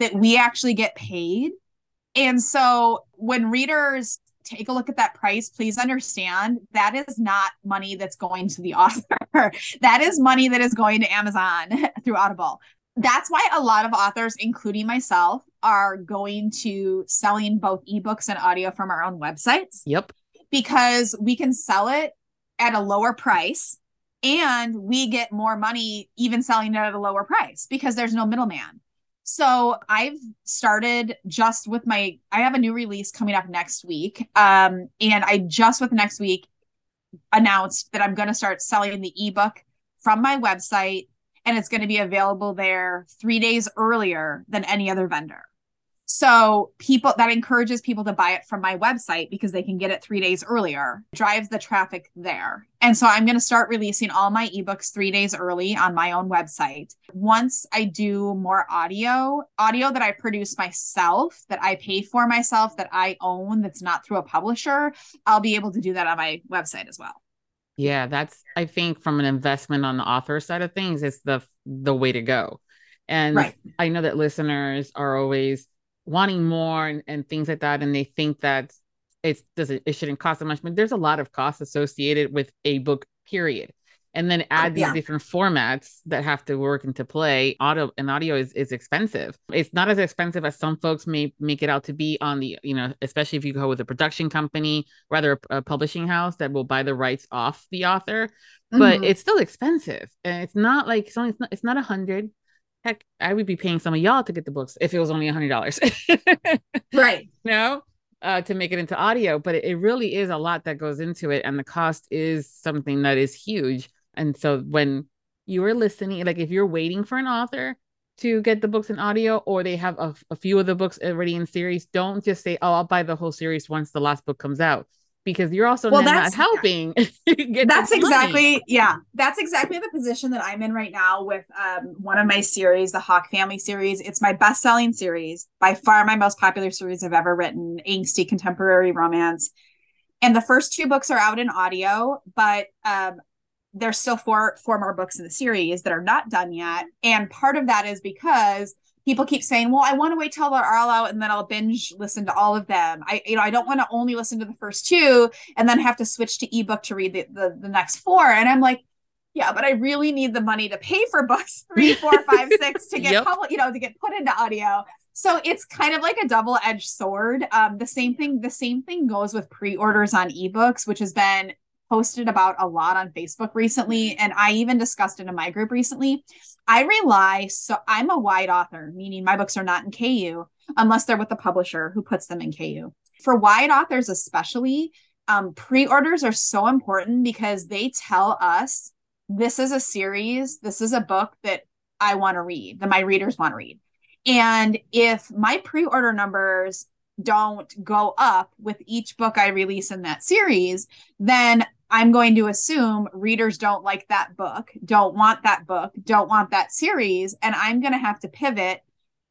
that we actually get paid. And so when readers take a look at that price, please understand that is not money that's going to the author. (laughs) that is money that is going to Amazon (laughs) through Audible. That's why a lot of authors, including myself, are going to selling both ebooks and audio from our own websites. Yep. Because we can sell it at a lower price and we get more money even selling it at a lower price because there's no middleman. So I've started just with my I have a new release coming up next week. Um and I just with next week announced that I'm going to start selling the ebook from my website and it's going to be available there 3 days earlier than any other vendor. So people that encourages people to buy it from my website because they can get it three days earlier, drives the traffic there. And so I'm going to start releasing all my ebooks three days early on my own website. Once I do more audio, audio that I produce myself, that I pay for myself, that I own, that's not through a publisher, I'll be able to do that on my website as well. Yeah, that's I think from an investment on the author side of things, it's the the way to go. And right. I know that listeners are always wanting more and, and things like that and they think that it doesn't it shouldn't cost that much but there's a lot of costs associated with a book period. And then add these yeah. different formats that have to work into play. Audio and audio is, is expensive. It's not as expensive as some folks may make it out to be on the you know especially if you go with a production company rather a, a publishing house that will buy the rights off the author. But mm-hmm. it's still expensive and it's not like it's only it's not a hundred heck, I would be paying some of y'all to get the books if it was only a hundred dollars. (laughs) right. no, uh, to make it into audio, but it, it really is a lot that goes into it, and the cost is something that is huge. And so when you are listening, like if you're waiting for an author to get the books in audio, or they have a, a few of the books already in series, don't just say, "Oh, I'll buy the whole series once the last book comes out." Because you're also well, not helping. (laughs) that's exactly yeah. That's exactly the position that I'm in right now with um, one of my series, the Hawk Family series. It's my best-selling series, by far my most popular series I've ever written, angsty contemporary romance. And the first two books are out in audio, but um, there's still four four more books in the series that are not done yet. And part of that is because people keep saying, well, I want to wait till they're all out and then I'll binge listen to all of them. I, you know, I don't want to only listen to the first two and then have to switch to ebook to read the, the, the next four. And I'm like, yeah, but I really need the money to pay for books (laughs) three, four, five, six to get (laughs) yep. public, you know, to get put into audio. So it's kind of like a double-edged sword. Um, the same thing, the same thing goes with pre-orders on ebooks, which has been posted about a lot on Facebook recently, and I even discussed it in my group recently. I rely so I'm a wide author, meaning my books are not in KU unless they're with the publisher who puts them in KU. For wide authors, especially, um, pre-orders are so important because they tell us this is a series, this is a book that I want to read, that my readers want to read. And if my pre-order numbers don't go up with each book I release in that series, then I'm going to assume readers don't like that book, don't want that book, don't want that series. And I'm going to have to pivot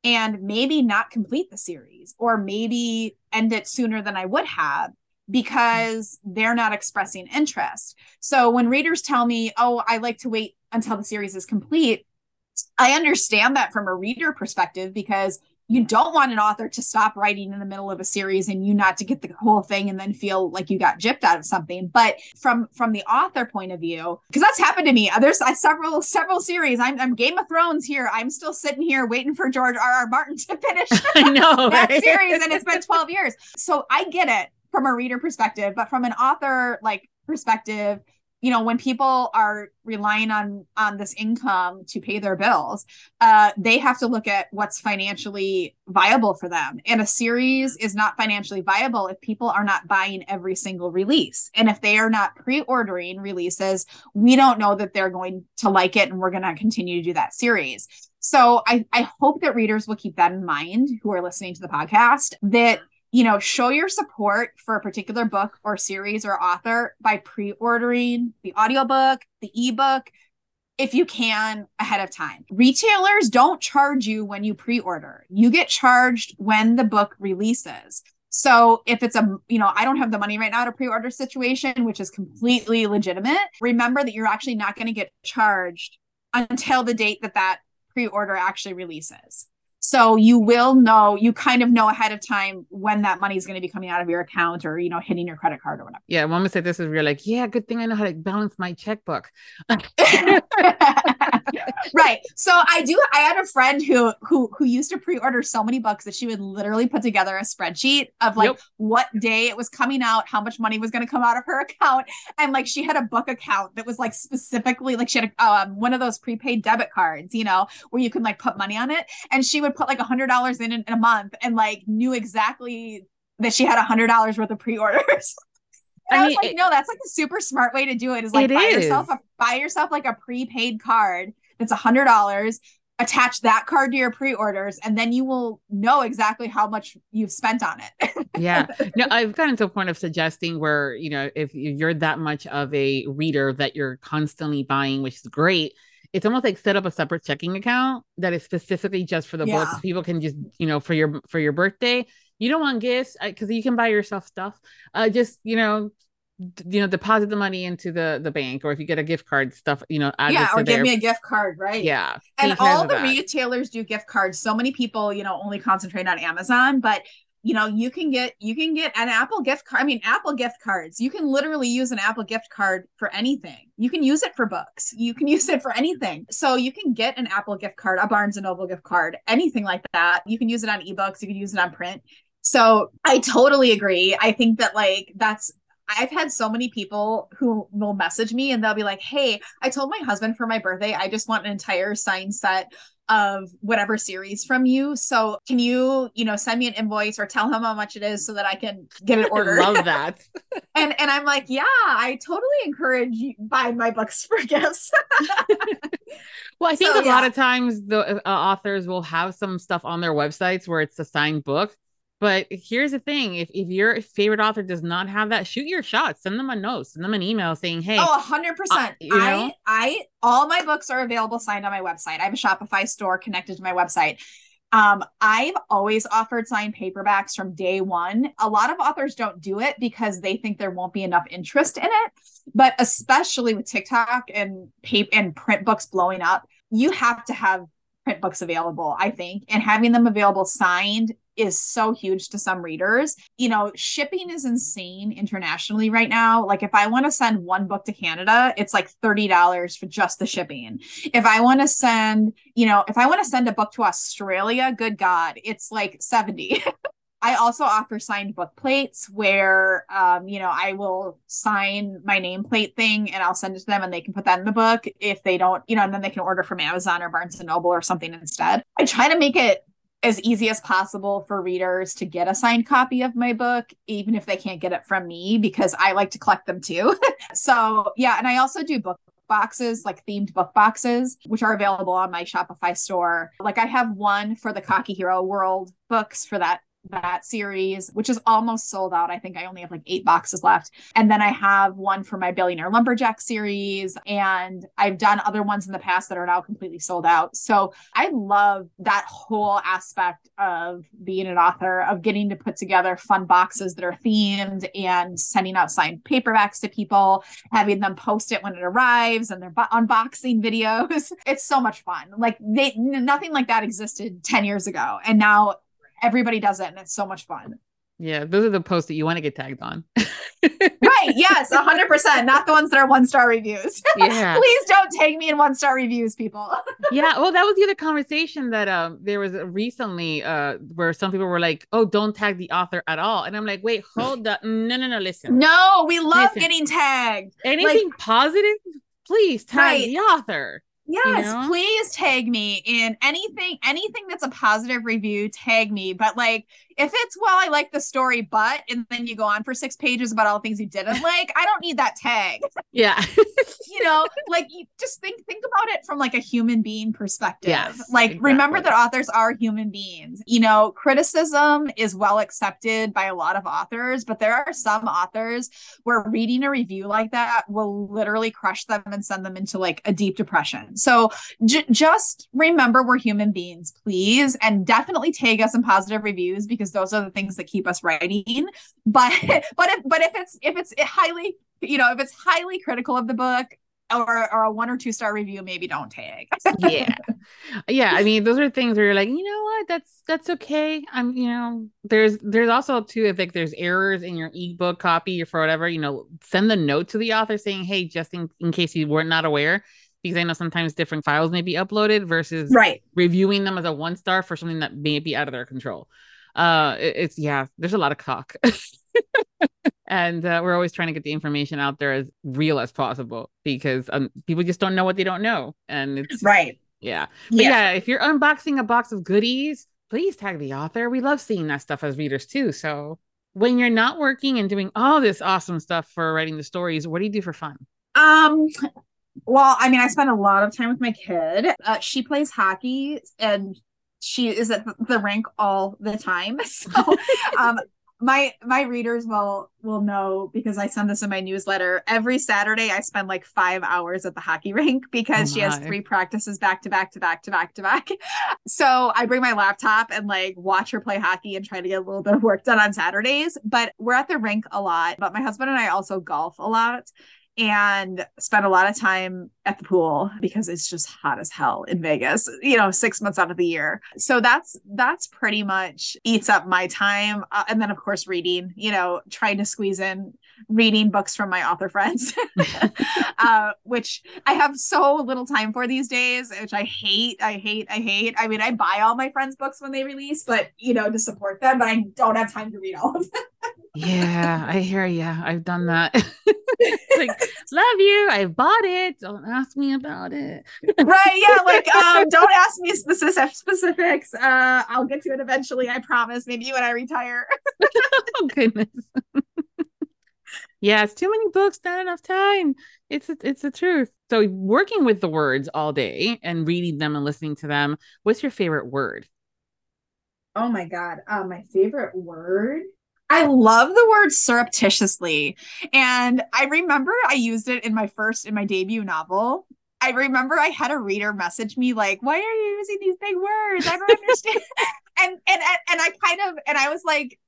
and maybe not complete the series or maybe end it sooner than I would have because they're not expressing interest. So when readers tell me, oh, I like to wait until the series is complete, I understand that from a reader perspective because you don't want an author to stop writing in the middle of a series and you not to get the whole thing and then feel like you got gypped out of something. But from from the author point of view because that's happened to me. There's uh, several several series. I'm, I'm game of thrones here. I'm still sitting here waiting for george r r. Martin to (laughs) finish (laughs) I know, (laughs) that right? series and it's been 12 years. So i get it from a reader perspective but from an author like perspective you know when people are relying on on this income to pay their bills uh they have to look at what's financially viable for them. And a series is not financially viable if people are not buying every single release. And if they are not pre-ordering releases we don't know that they're going to like it and we're going to continue to do that series. So I, I hope that readers will keep that in mind who are listening to the podcast that you know, show your support for a particular book or series or author by pre-ordering the audiobook, the ebook, if you can ahead of time. Retailers don't charge you when you pre-order. You get charged when the book releases. So if it's a, you know, I don't have the money right now to pre-order situation, which is completely legitimate, remember that you're actually not going to get charged until the date that that pre-order actually releases. So you will know, you kind of know ahead of time when that money is going to be coming out of your account or, you know, hitting your credit card or whatever. Yeah. One say this is you're like, yeah, good thing I know how to balance my checkbook. (laughs) (laughs) (laughs) (laughs) right. So I do. I had a friend who who who used to pre-order so many books that she would literally put together a spreadsheet of like yep. what day it was coming out, how much money was going to come out of her (laughs) account, and like she had a book account that was like specifically like she had a, um, one of those prepaid debit cards, you know, where you can like put money on it, and she would put like a hundred dollars in, in a month and like knew exactly that she had a hundred dollars worth of pre-orders. (laughs) And I, I was like, it, no, that's like a super smart way to do it. Is like buy is. yourself a buy yourself like a prepaid card that's a hundred dollars. Attach that card to your pre-orders, and then you will know exactly how much you've spent on it. (laughs) yeah, no, I've gotten to a point of suggesting where you know if you're that much of a reader that you're constantly buying, which is great. It's almost like set up a separate checking account that is specifically just for the yeah. books. People can just you know for your for your birthday you don't want gifts because you can buy yourself stuff. Uh, just you know, you know, deposit the money into the the bank, or if you get a gift card, stuff you know, yeah, or give there. me a gift card, right? Yeah, and all the that. retailers do gift cards. So many people, you know, only concentrate on Amazon, but you know you can get you can get an apple gift card i mean apple gift cards you can literally use an apple gift card for anything you can use it for books you can (laughs) use it for anything so you can get an apple gift card a barnes and noble gift card anything like that you can use it on ebooks you can use it on print so I totally agree. I think that like that's I've had so many people who will message me and they'll be like, Hey, I told my husband for my birthday, I just want an entire signed set of whatever series from you. So can you, you know, send me an invoice or tell him how much it is so that I can get it (laughs) ordered? Love that. (laughs) and and I'm like, yeah, I totally encourage you buying my books for (laughs) gifts. well, I think so, a yeah. lot of times the uh, authors will have some stuff on their websites where it's a signed book but here's the thing: if if your favorite author does not have that, shoot your shot. Send them a note. Send them an email saying, "Hey." Oh, hundred uh, percent. I I all my books are available signed on my website. I have a Shopify store connected to my website. Um, I've always offered signed paperbacks from day one. A lot of authors don't do it because they think there won't be enough interest in it. But especially with TikTok and paper and print books blowing up, you have to have print books available, I think, and having them available signed is so huge to some readers. You know, shipping is insane internationally right now. Like if I want to send one book to Canada, it's like $30 for just the shipping. If I want to send, you know, if I want to send a book to Australia, good God, it's like 70. (laughs) I also offer signed book plates where, um, you know, I will sign my nameplate thing and I'll send it to them and they can put that in the book if they don't, you know, and then they can order from Amazon or Barnes and Noble or something instead. I try to make it as easy as possible for readers to get a signed copy of my book, even if they can't get it from me, because I like to collect them too. (laughs) so, yeah. And I also do book boxes, like themed book boxes, which are available on my Shopify store. Like I have one for the Cocky Hero World books for that that series, which is almost sold out. I think I only have like eight boxes left. And then I have one for my Billionaire Lumberjack series. And I've done other ones in the past that are now completely sold out. So I love that whole aspect of being an author, of getting to put together fun boxes that are themed and sending out signed paperbacks to people, having them post it when it arrives and their unboxing videos. (laughs) It's so much fun. Like they, nothing like that existed 10 years ago. And now everybody does it and it's so much fun. Yeah, those are the posts that you want to get tagged on. (laughs) right. Yes, 100%. Not the ones that are one star reviews. (laughs) Yeah. Please don't tag me in one star reviews, people. (laughs) yeah. Well, that was the other conversation that um there was recently uh where some people were like, oh, don't tag the author at all. And I'm like, wait, hold up. No, no, no. Listen. No, we love listen. getting tagged. Anything like, positive, please tag right. the author. Yes, you know? please tag me in anything, anything that's a positive review, tag me. But like if it's well, I like the story, but and then you go on for six pages about all the things you didn't (laughs) like, I don't need that tag. Yeah. (laughs) you know, like you just think think about it from like a human being perspective. Yes, like exactly. remember that authors are human beings. You know, criticism is well accepted by a lot of authors, but there are some authors where reading a review like that will literally crush them and send them into like a deep depression So j- just remember we're human beings, please, and definitely tag us in positive reviews because those are the things that keep us writing. (laughs) But (laughs) but if but if it's if it's highly you know if it's highly critical of the book or or a one or two star review, maybe don't tag. (laughs) yeah, yeah. I mean, those are things where you're like, you know what, that's that's okay. I'm, you know, there's there's also too if like there's errors in your ebook copy or for whatever, you know, send the note to the author saying, hey, just in, in case you were not not aware, because I know sometimes different files may be uploaded versus right reviewing them as a one star for something that may be out of their control. Uh, it, it's yeah, there's a lot of talk. (laughs) and uh, we're always trying to get the information out there as real as possible because um, people just don't know what they don't know. And it's right. Yeah. Yeah. yeah if you're unboxing a box of goodies please tag the author. We love seeing that stuff as readers too. So when you're not working and doing all this awesome stuff for writing the stories what do you do for fun? Um well i mean i spend a lot of time with my kid. Uh, she plays hockey and she is at the rink all the time (laughs) so (laughs) um my my readers will will know because I send this in my newsletter. Every Saturday I spend like five hours at the hockey (laughs) rink because oh she has three practices back to back to back to back to back. So I bring my laptop and like watch her play hockey and try to get a little bit of work done on Saturdays. But we're at the rink a lot. But my husband and I also golf a lot and spend a lot of time at the pool because it's just hot as hell in Vegas, you know, 6 months out of the year. So that's that's pretty much eats up my time uh, and then of course reading, you know, trying to squeeze in reading books from my author friends, (laughs) uh, which I have so little time for these days, which I hate. I hate. I hate. I mean, I buy all my friends' books when they release, but you know, to support them, but I don't have time to read all of them. yeah, I hear you. I've done that. (laughs) like, (laughs) love you. I bought it. Don't ask me about it. right. Yeah. Like, um, don't ask me specific specifics. Uh, I'll get to it eventually. I promise. Maybe when I retire. oh goodness yeah, it's too many books, not enough time. It's it's the truth. So working with the words all day and reading them and listening to them, what's your favorite word? Oh my god, uh, my favorite word. I love the word surreptitiously, and I remember I used it in my first in my debut novel. I remember I had a reader message me like, "Why are you using these big words? I don't (laughs) understand." and and and I kind of and I was like,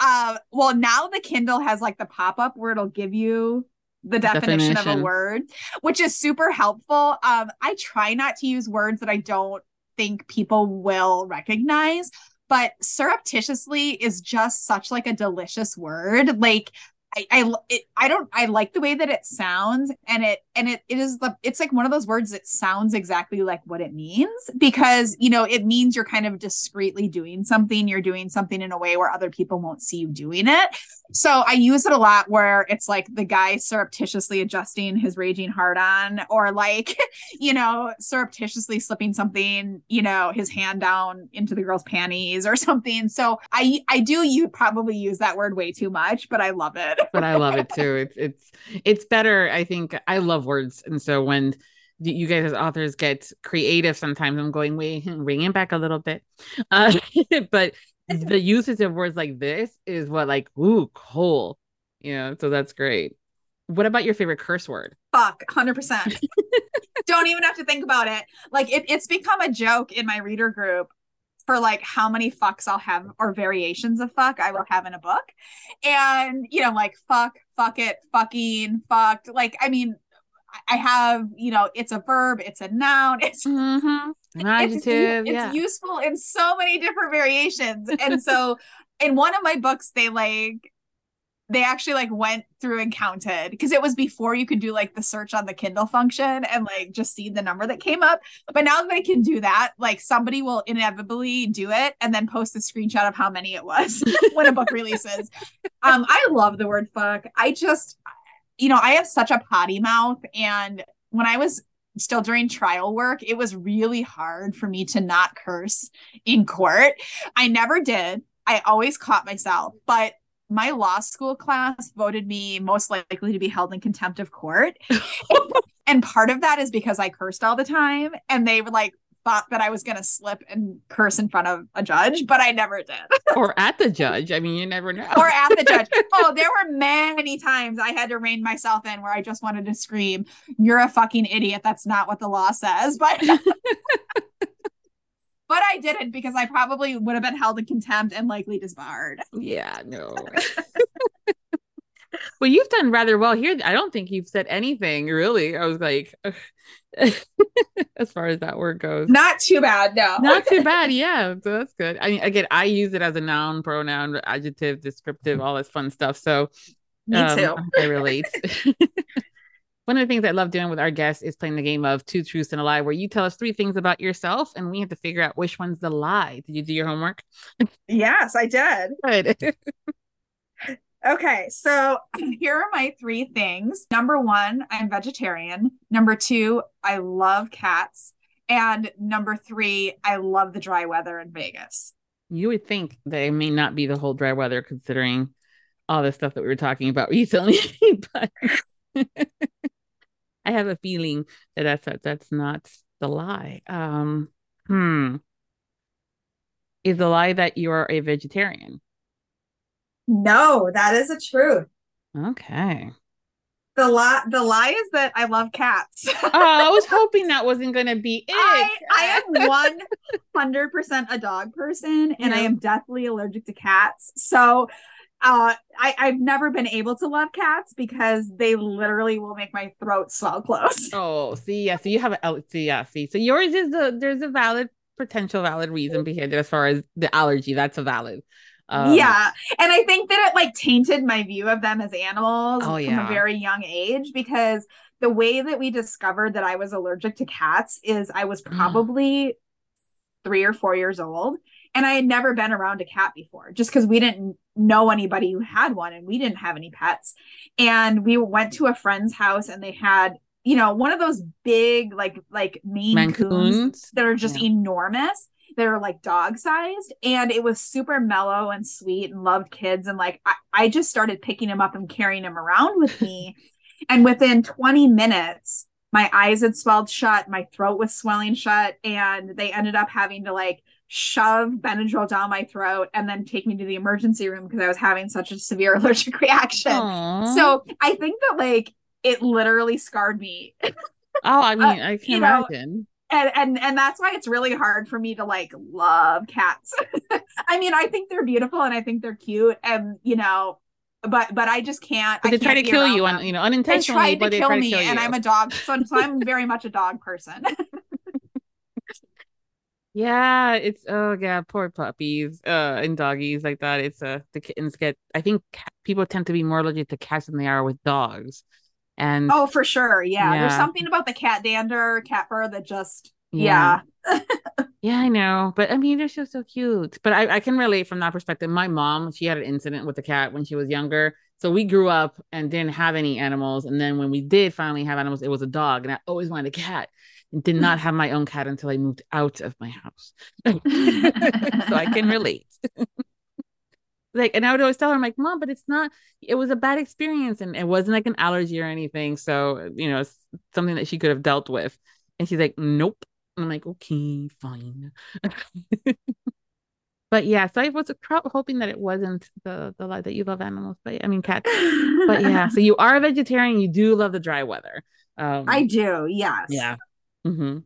uh, well, now the Kindle has like the pop up where it'll give you the definition, definition, of a word, which is super helpful. Um, I try not to use words that I don't think people will recognize, but surreptitiously is just such like a delicious word. Like I I it, I don't I like the way that it sounds and it and it it is the it's like one of those words that sounds exactly like what it means because you know it means you're kind of discreetly doing something you're doing something in a way where other people won't see you doing it so I use it a lot where it's like the guy surreptitiously adjusting his raging heart on, or like, (laughs) you know, surreptitiously slipping something, you know, his hand down into the girl's panties or something. So I I do you probably use that word way too much, but I love it. But I love it too. It's it's it's better. I think I love words. And so when you guys as authors get creative sometimes i'm going way (laughs) bring it back a little bit (laughs) uh, but the usage of words like this is what like ooh cool you know so that's great what about your favorite curse word fuck 100% don't even have to think about it like it, it's become a joke in my reader group for like how many fucks I'll have or variations of fuck I will have in a book. And you know, like fuck, fuck it, fucking, fucked. Like, I mean, I have, you know, it's a verb, it's a noun, (laughs) it's mm-hmm. (laughs) an adjective. It's, yeah. useful in so many different variations. And so in one of my books, they like they actually like went through and counted because it was before you could do like the search on the Kindle function and like just see the number that came up. But now that they can do that, like somebody will inevitably do it and then post a screenshot of how many it was (laughs) when a book releases. Um, I love the word fuck. I just you know, I have such a potty mouth. And when I was still during trial work, it was really hard for me to not curse in court. I never did. I always caught myself, but my law school class voted me most likely to be held in contempt of court. (laughs) and part of that is because I cursed all the time and they were like thought that I was going to slip and curse in front of a judge, but I never did. (laughs) or at the judge. I mean, you never know. or at the judge. (laughs) Oh, there were many times I had to rein myself in where I just wanted to scream, "You're a fucking idiot. That's not what the law says." But but I didn't because I probably would have been held in contempt and likely disbarred. Yeah, no. (laughs) well, you've done rather well here. I don't think you've said anything really. I was like, (laughs) as far as that word goes, not too bad. No, not too (laughs) bad. Yeah, so that's good. I mean, again, I use it as a noun, pronoun, adjective, descriptive, all this fun stuff. So, me um, too. I relate. One of the things I love doing with our guests is playing the game of two truths and a lie, where you tell us three things about yourself and we have to figure out which one's the lie. Did you do your homework? Yes, I did. (laughs) Good. (laughs) Okay, so (clears throat) here are my three things. Number one, I'm vegetarian. Number two, I love cats. And number three, I love the dry weather in Vegas. You would think that it may not be the whole dry weather considering all the stuff that we were talking about (laughs) recently, but I have a feeling that that's that, that's not the lie. Um, hmm. Is the lie that you are a vegetarian? No, that is a truth. Okay. The lie the lie is that I love cats. oh, I was (laughs) hoping that wasn't gonna be it. I, I am one hundred percent a dog person and yeah. I am deathly allergic to cats. So uh I, I've never been able to love cats because they literally will make my throat swell close. (laughs) Oh, see, yeah. So you have a see, yeah, see. So yours is a there's a valid potential valid reason behind it as far as the allergy. That's a valid. Um, yeah. And I think that it like tainted my view of them as animals oh, yeah. from a very young age because the way that we discovered that I was allergic to cats is I was probably three or four years old and I had never been around a cat before just because we didn't know anybody who had one and we didn't have any pets. And we went to a friend's house and they had you know one of those big like like Maine coons that are just yeah. enormous they're like dog sized and it was super mellow and sweet and loved kids and like I, I just started picking him up and carrying him around with me (laughs) and within 20 minutes my eyes had swelled shut my throat was swelling shut and they ended up having to like shove benadryl down my throat and then take me to the emergency room because i was having such a severe (laughs) allergic reaction Aww. so i think that like it literally scarred me oh i (laughs) mean uh, i can't imagine know, and and and that's why it's really hard for me to like love cats. (laughs) I mean, I think they're beautiful and I think they're cute, and you know, but but I just can't. But they try to kill you on you know unintentionally. But they tried to kill me, kill and I'm a dog, so, so I'm very much a dog person. Yeah, it's oh yeah, poor puppies uh and doggies like that. It's uh the kittens get. I think people tend to be more allergic to cats than they are with dogs. And oh, for sure. Yeah. yeah. There's something about the cat dander, cat fur that just, yeah. Yeah, (laughs) yeah I know. But I mean, they're just so cute. But I, I can relate from that perspective. My mom, she had an incident with the cat when she was younger. So we grew up and didn't have any animals. And then when we did finally have animals, it was a dog. And I always wanted a cat and did not have my own cat until I moved out of my house. (laughs) so I can (laughs) relate. (laughs) Like and i would always tell her i'm like mom but it's not it was a bad experience and it wasn't like an allergy or anything. So you know it's something that she could have dealt with. And she's like nope. And i'm like okay fine. But yeah so i was hoping that it wasn't the the lie that you love animals but i mean cats. But yeah so you are a vegetarian you do love the dry weather. Um i do yes. yeah mm-hmm.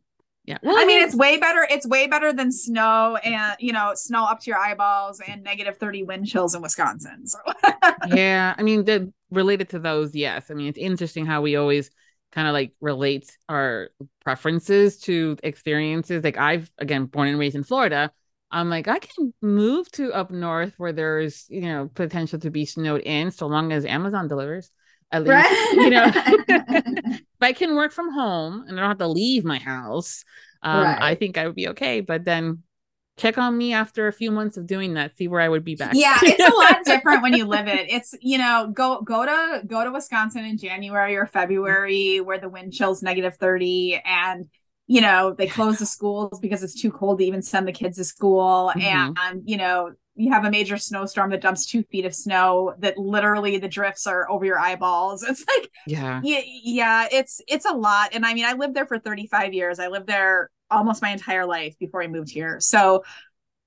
Yeah. Well, I mean, it's way better. It's way better than snow and, you know, snow up to your eyeballs and negative 30 wind chills in Wisconsin. So, (laughs) yeah. I mean, the, related to those, yes. I mean, it's interesting how we always kind of like relate our preferences to experiences. Like, I've, again, born and raised in Florida. I'm like, I can move to up north where there's, you know, potential to be snowed in so long as Amazon delivers at least right? you know (laughs) (laughs) if i can work from home and i don't have to leave my house um, right. i think i would be okay but then check on me after a few months of doing that see where i would be back yeah it's a lot (laughs) different when you live it it's you know go go to go to wisconsin in january or february where the wind chills negative 30 and you know they close the schools because it's too cold to even send the kids to school mm-hmm. and you know you have a major snowstorm that dumps two feet of snow that literally the drifts are over your eyeballs. (laughs) It's like yeah, yeah, yeah. It's it's a lot. And I mean, I lived there for 35 years. I lived there almost my entire life before I moved here. So,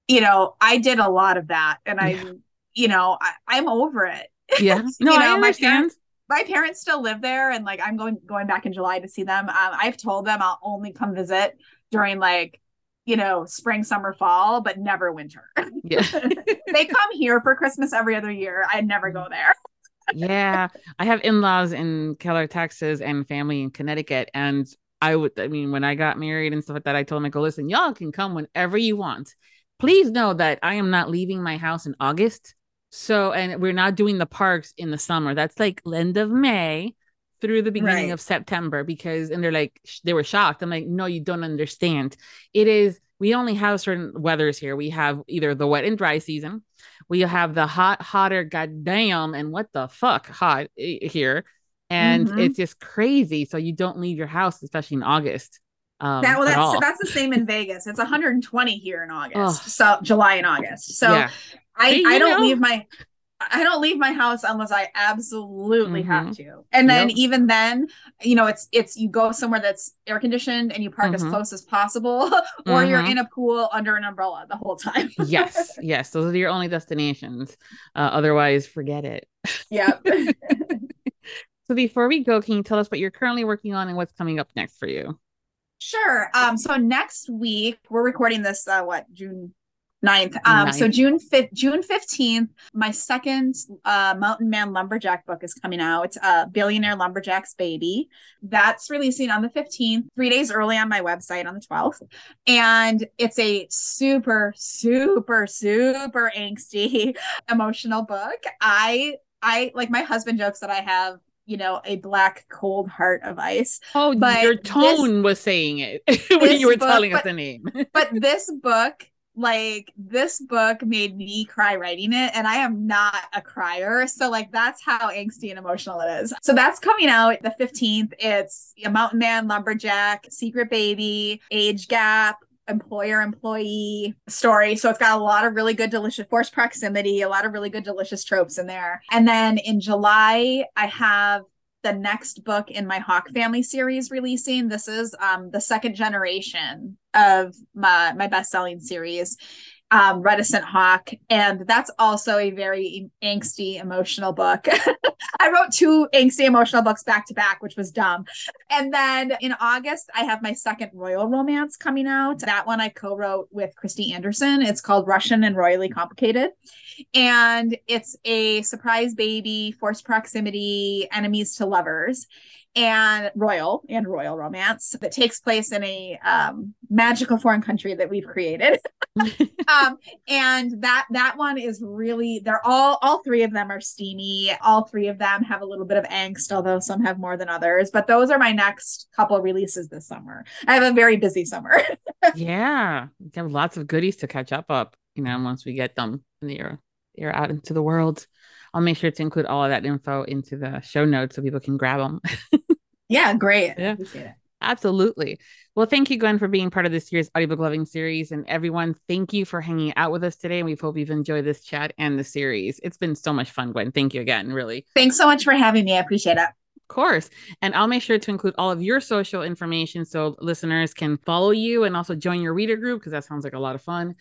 you know, I did a lot of that and I, Yeah. you know, I, I'm over it. (laughs) Yeah. No, You I know, my understand. parents- my parents still live there and like I'm going going back in July to see them. Um, I've told them I'll only come visit during like, you know, spring, summer, fall, but never winter. Yeah. (laughs) they come here for Christmas every other year. I'd never go there. yeah. I have in-laws in Keller, Texas and family in Connecticut. And I would I mean, when I got married and stuff like that, I told them, I go, listen, y'all can come whenever you want. Please know that I am not leaving my house in August. So, and we're not doing the parks in the summer. That's like end of May through the beginning Right. of September because, and they're like, they were shocked. I'm like, no, you don't understand. It is, we only have certain weathers here. We have either the wet and dry season, we have the hot, hotter, goddamn, and what the fuck hot here. And Mhm. it's just crazy. So you don't leave your house, especially in August. Um, that well that's that's the same in Vegas. It's 120 here in August. So July and August. So yeah. I, See, I don't know. leave my I don't leave my house unless I absolutely have Mhm. to. And then Yep. even then, you know, it's it's you go somewhere that's air conditioned and you park as Mhm. close as possible, (laughs) or you're Mhm. in a pool under an umbrella the whole time. yes, (laughs) yes. Those are your only destinations. Uh, otherwise, forget it. yep. (laughs) So before we go, can you tell us what you're currently working on and what's coming up next for you? Sure. Um, so next week we're recording this uh what June 9th. Um, so June 5th, June 15th, my second uh Mountain Man Lumberjack book is coming out. It's uh Billionaire Lumberjack's Baby. That's releasing on the 15th, three days early on my website on the 12th. And it's a super, super, super angsty (laughs) emotional book. I I like my husband jokes that I have, you know, a black cold heart of ice. Oh, But your this- tone was saying it (laughs) when you were book- telling us the name. (laughs) but this book like this book made me cry writing it and i am not a crier. So like that's how angsty and emotional it is. So that's coming out the 15th it's a mountain man lumberjack secret baby age gap employer employee story. So it's got a lot of really good delicious forced proximity a lot of really good delicious tropes in there. And then in july i have the next book in my Hawk family series releasing. This is um, the second generation of my my best-selling series, um, Reticent Hawk, and that's also a very angsty, emotional book. (laughs) I wrote two angsty, emotional books back to back, which was dumb. And then in August, I have my second royal romance coming out. That one I co-wrote with Christy Anderson. It's called Russian and Royally Complicated and it's a surprise baby, forced proximity, enemies to lovers, and royal and royal romance that takes place in a um, magical foreign country that we've created. (laughs) um, and that that one is really they're all all three of them are steamy. All three of them have a little bit of angst, although some have more than others. But those are my next couple releases this summer. I have a very busy summer. (laughs) yeah, we have lots of goodies to catch up up. You know, once we get them and they're they're out into the world. I'll make sure to include all of that info into the show notes so people can grab them. (laughs) yeah, great. Yeah. appreciate it. Absolutely. Well, thank you, Gwyn, for being part of this year's audiobook loving series. And everyone, thank you for hanging out with us today. And we hope you've enjoyed this chat and the series. It's been so much fun, Gwyn. Thank you again, really. Thanks so much for having me. I appreciate it. Of course. And I'll make sure to include all of your social information so listeners can follow you and also join your reader group because that sounds like a lot of fun.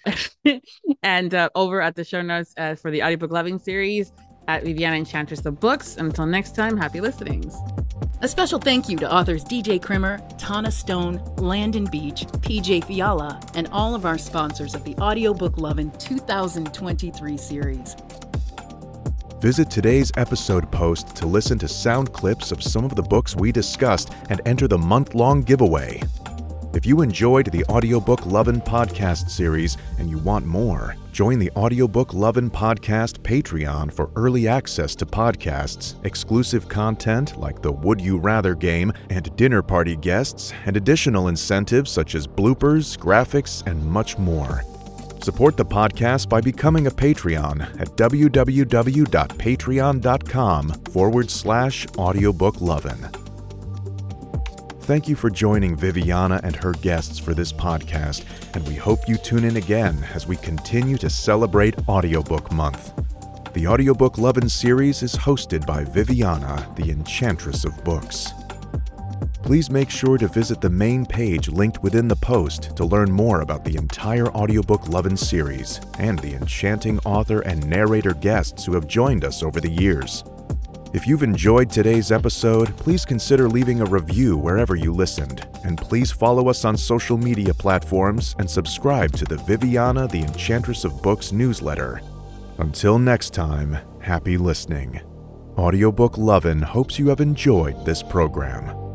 (laughs) and uh, over at the show notes uh, for the audiobook loving series at Viviana Enchantress of Books. Until next time, happy listenings. A special thank you to authors DJ Krimmer, Tana Stone, Landon Beach, PJ Fiala, and all of our sponsors of the Audiobook Lovin' 2023 series. Visit today's episode post to listen to sound clips of some of the books we discussed and enter the month long giveaway. If you enjoyed the Audiobook Lovin' podcast series and you want more, join the Audiobook Lovin' podcast Patreon for early access to podcasts, exclusive content like the Would You Rather game and dinner party guests, and additional incentives such as bloopers, graphics, and much more. Support the podcast by becoming a Patreon at www.patreon.com forward slash audiobooklovin'. Thank you for joining Viviana and her guests for this podcast, and we hope you tune in again as we continue to celebrate Audiobook Month. The Audiobook Lovin' series is hosted by Viviana, the Enchantress of Books. please make sure to visit the main page linked within the post to learn more about the entire audiobook Lovin' series and the enchanting author and narrator guests who have joined us over the years. If you've enjoyed today's episode, please consider leaving a review wherever you listened, and please follow us on social media platforms and subscribe to the Viviana the Enchantress of Books newsletter. Until next time, happy listening. Audiobook Lovin' hopes you have enjoyed this program.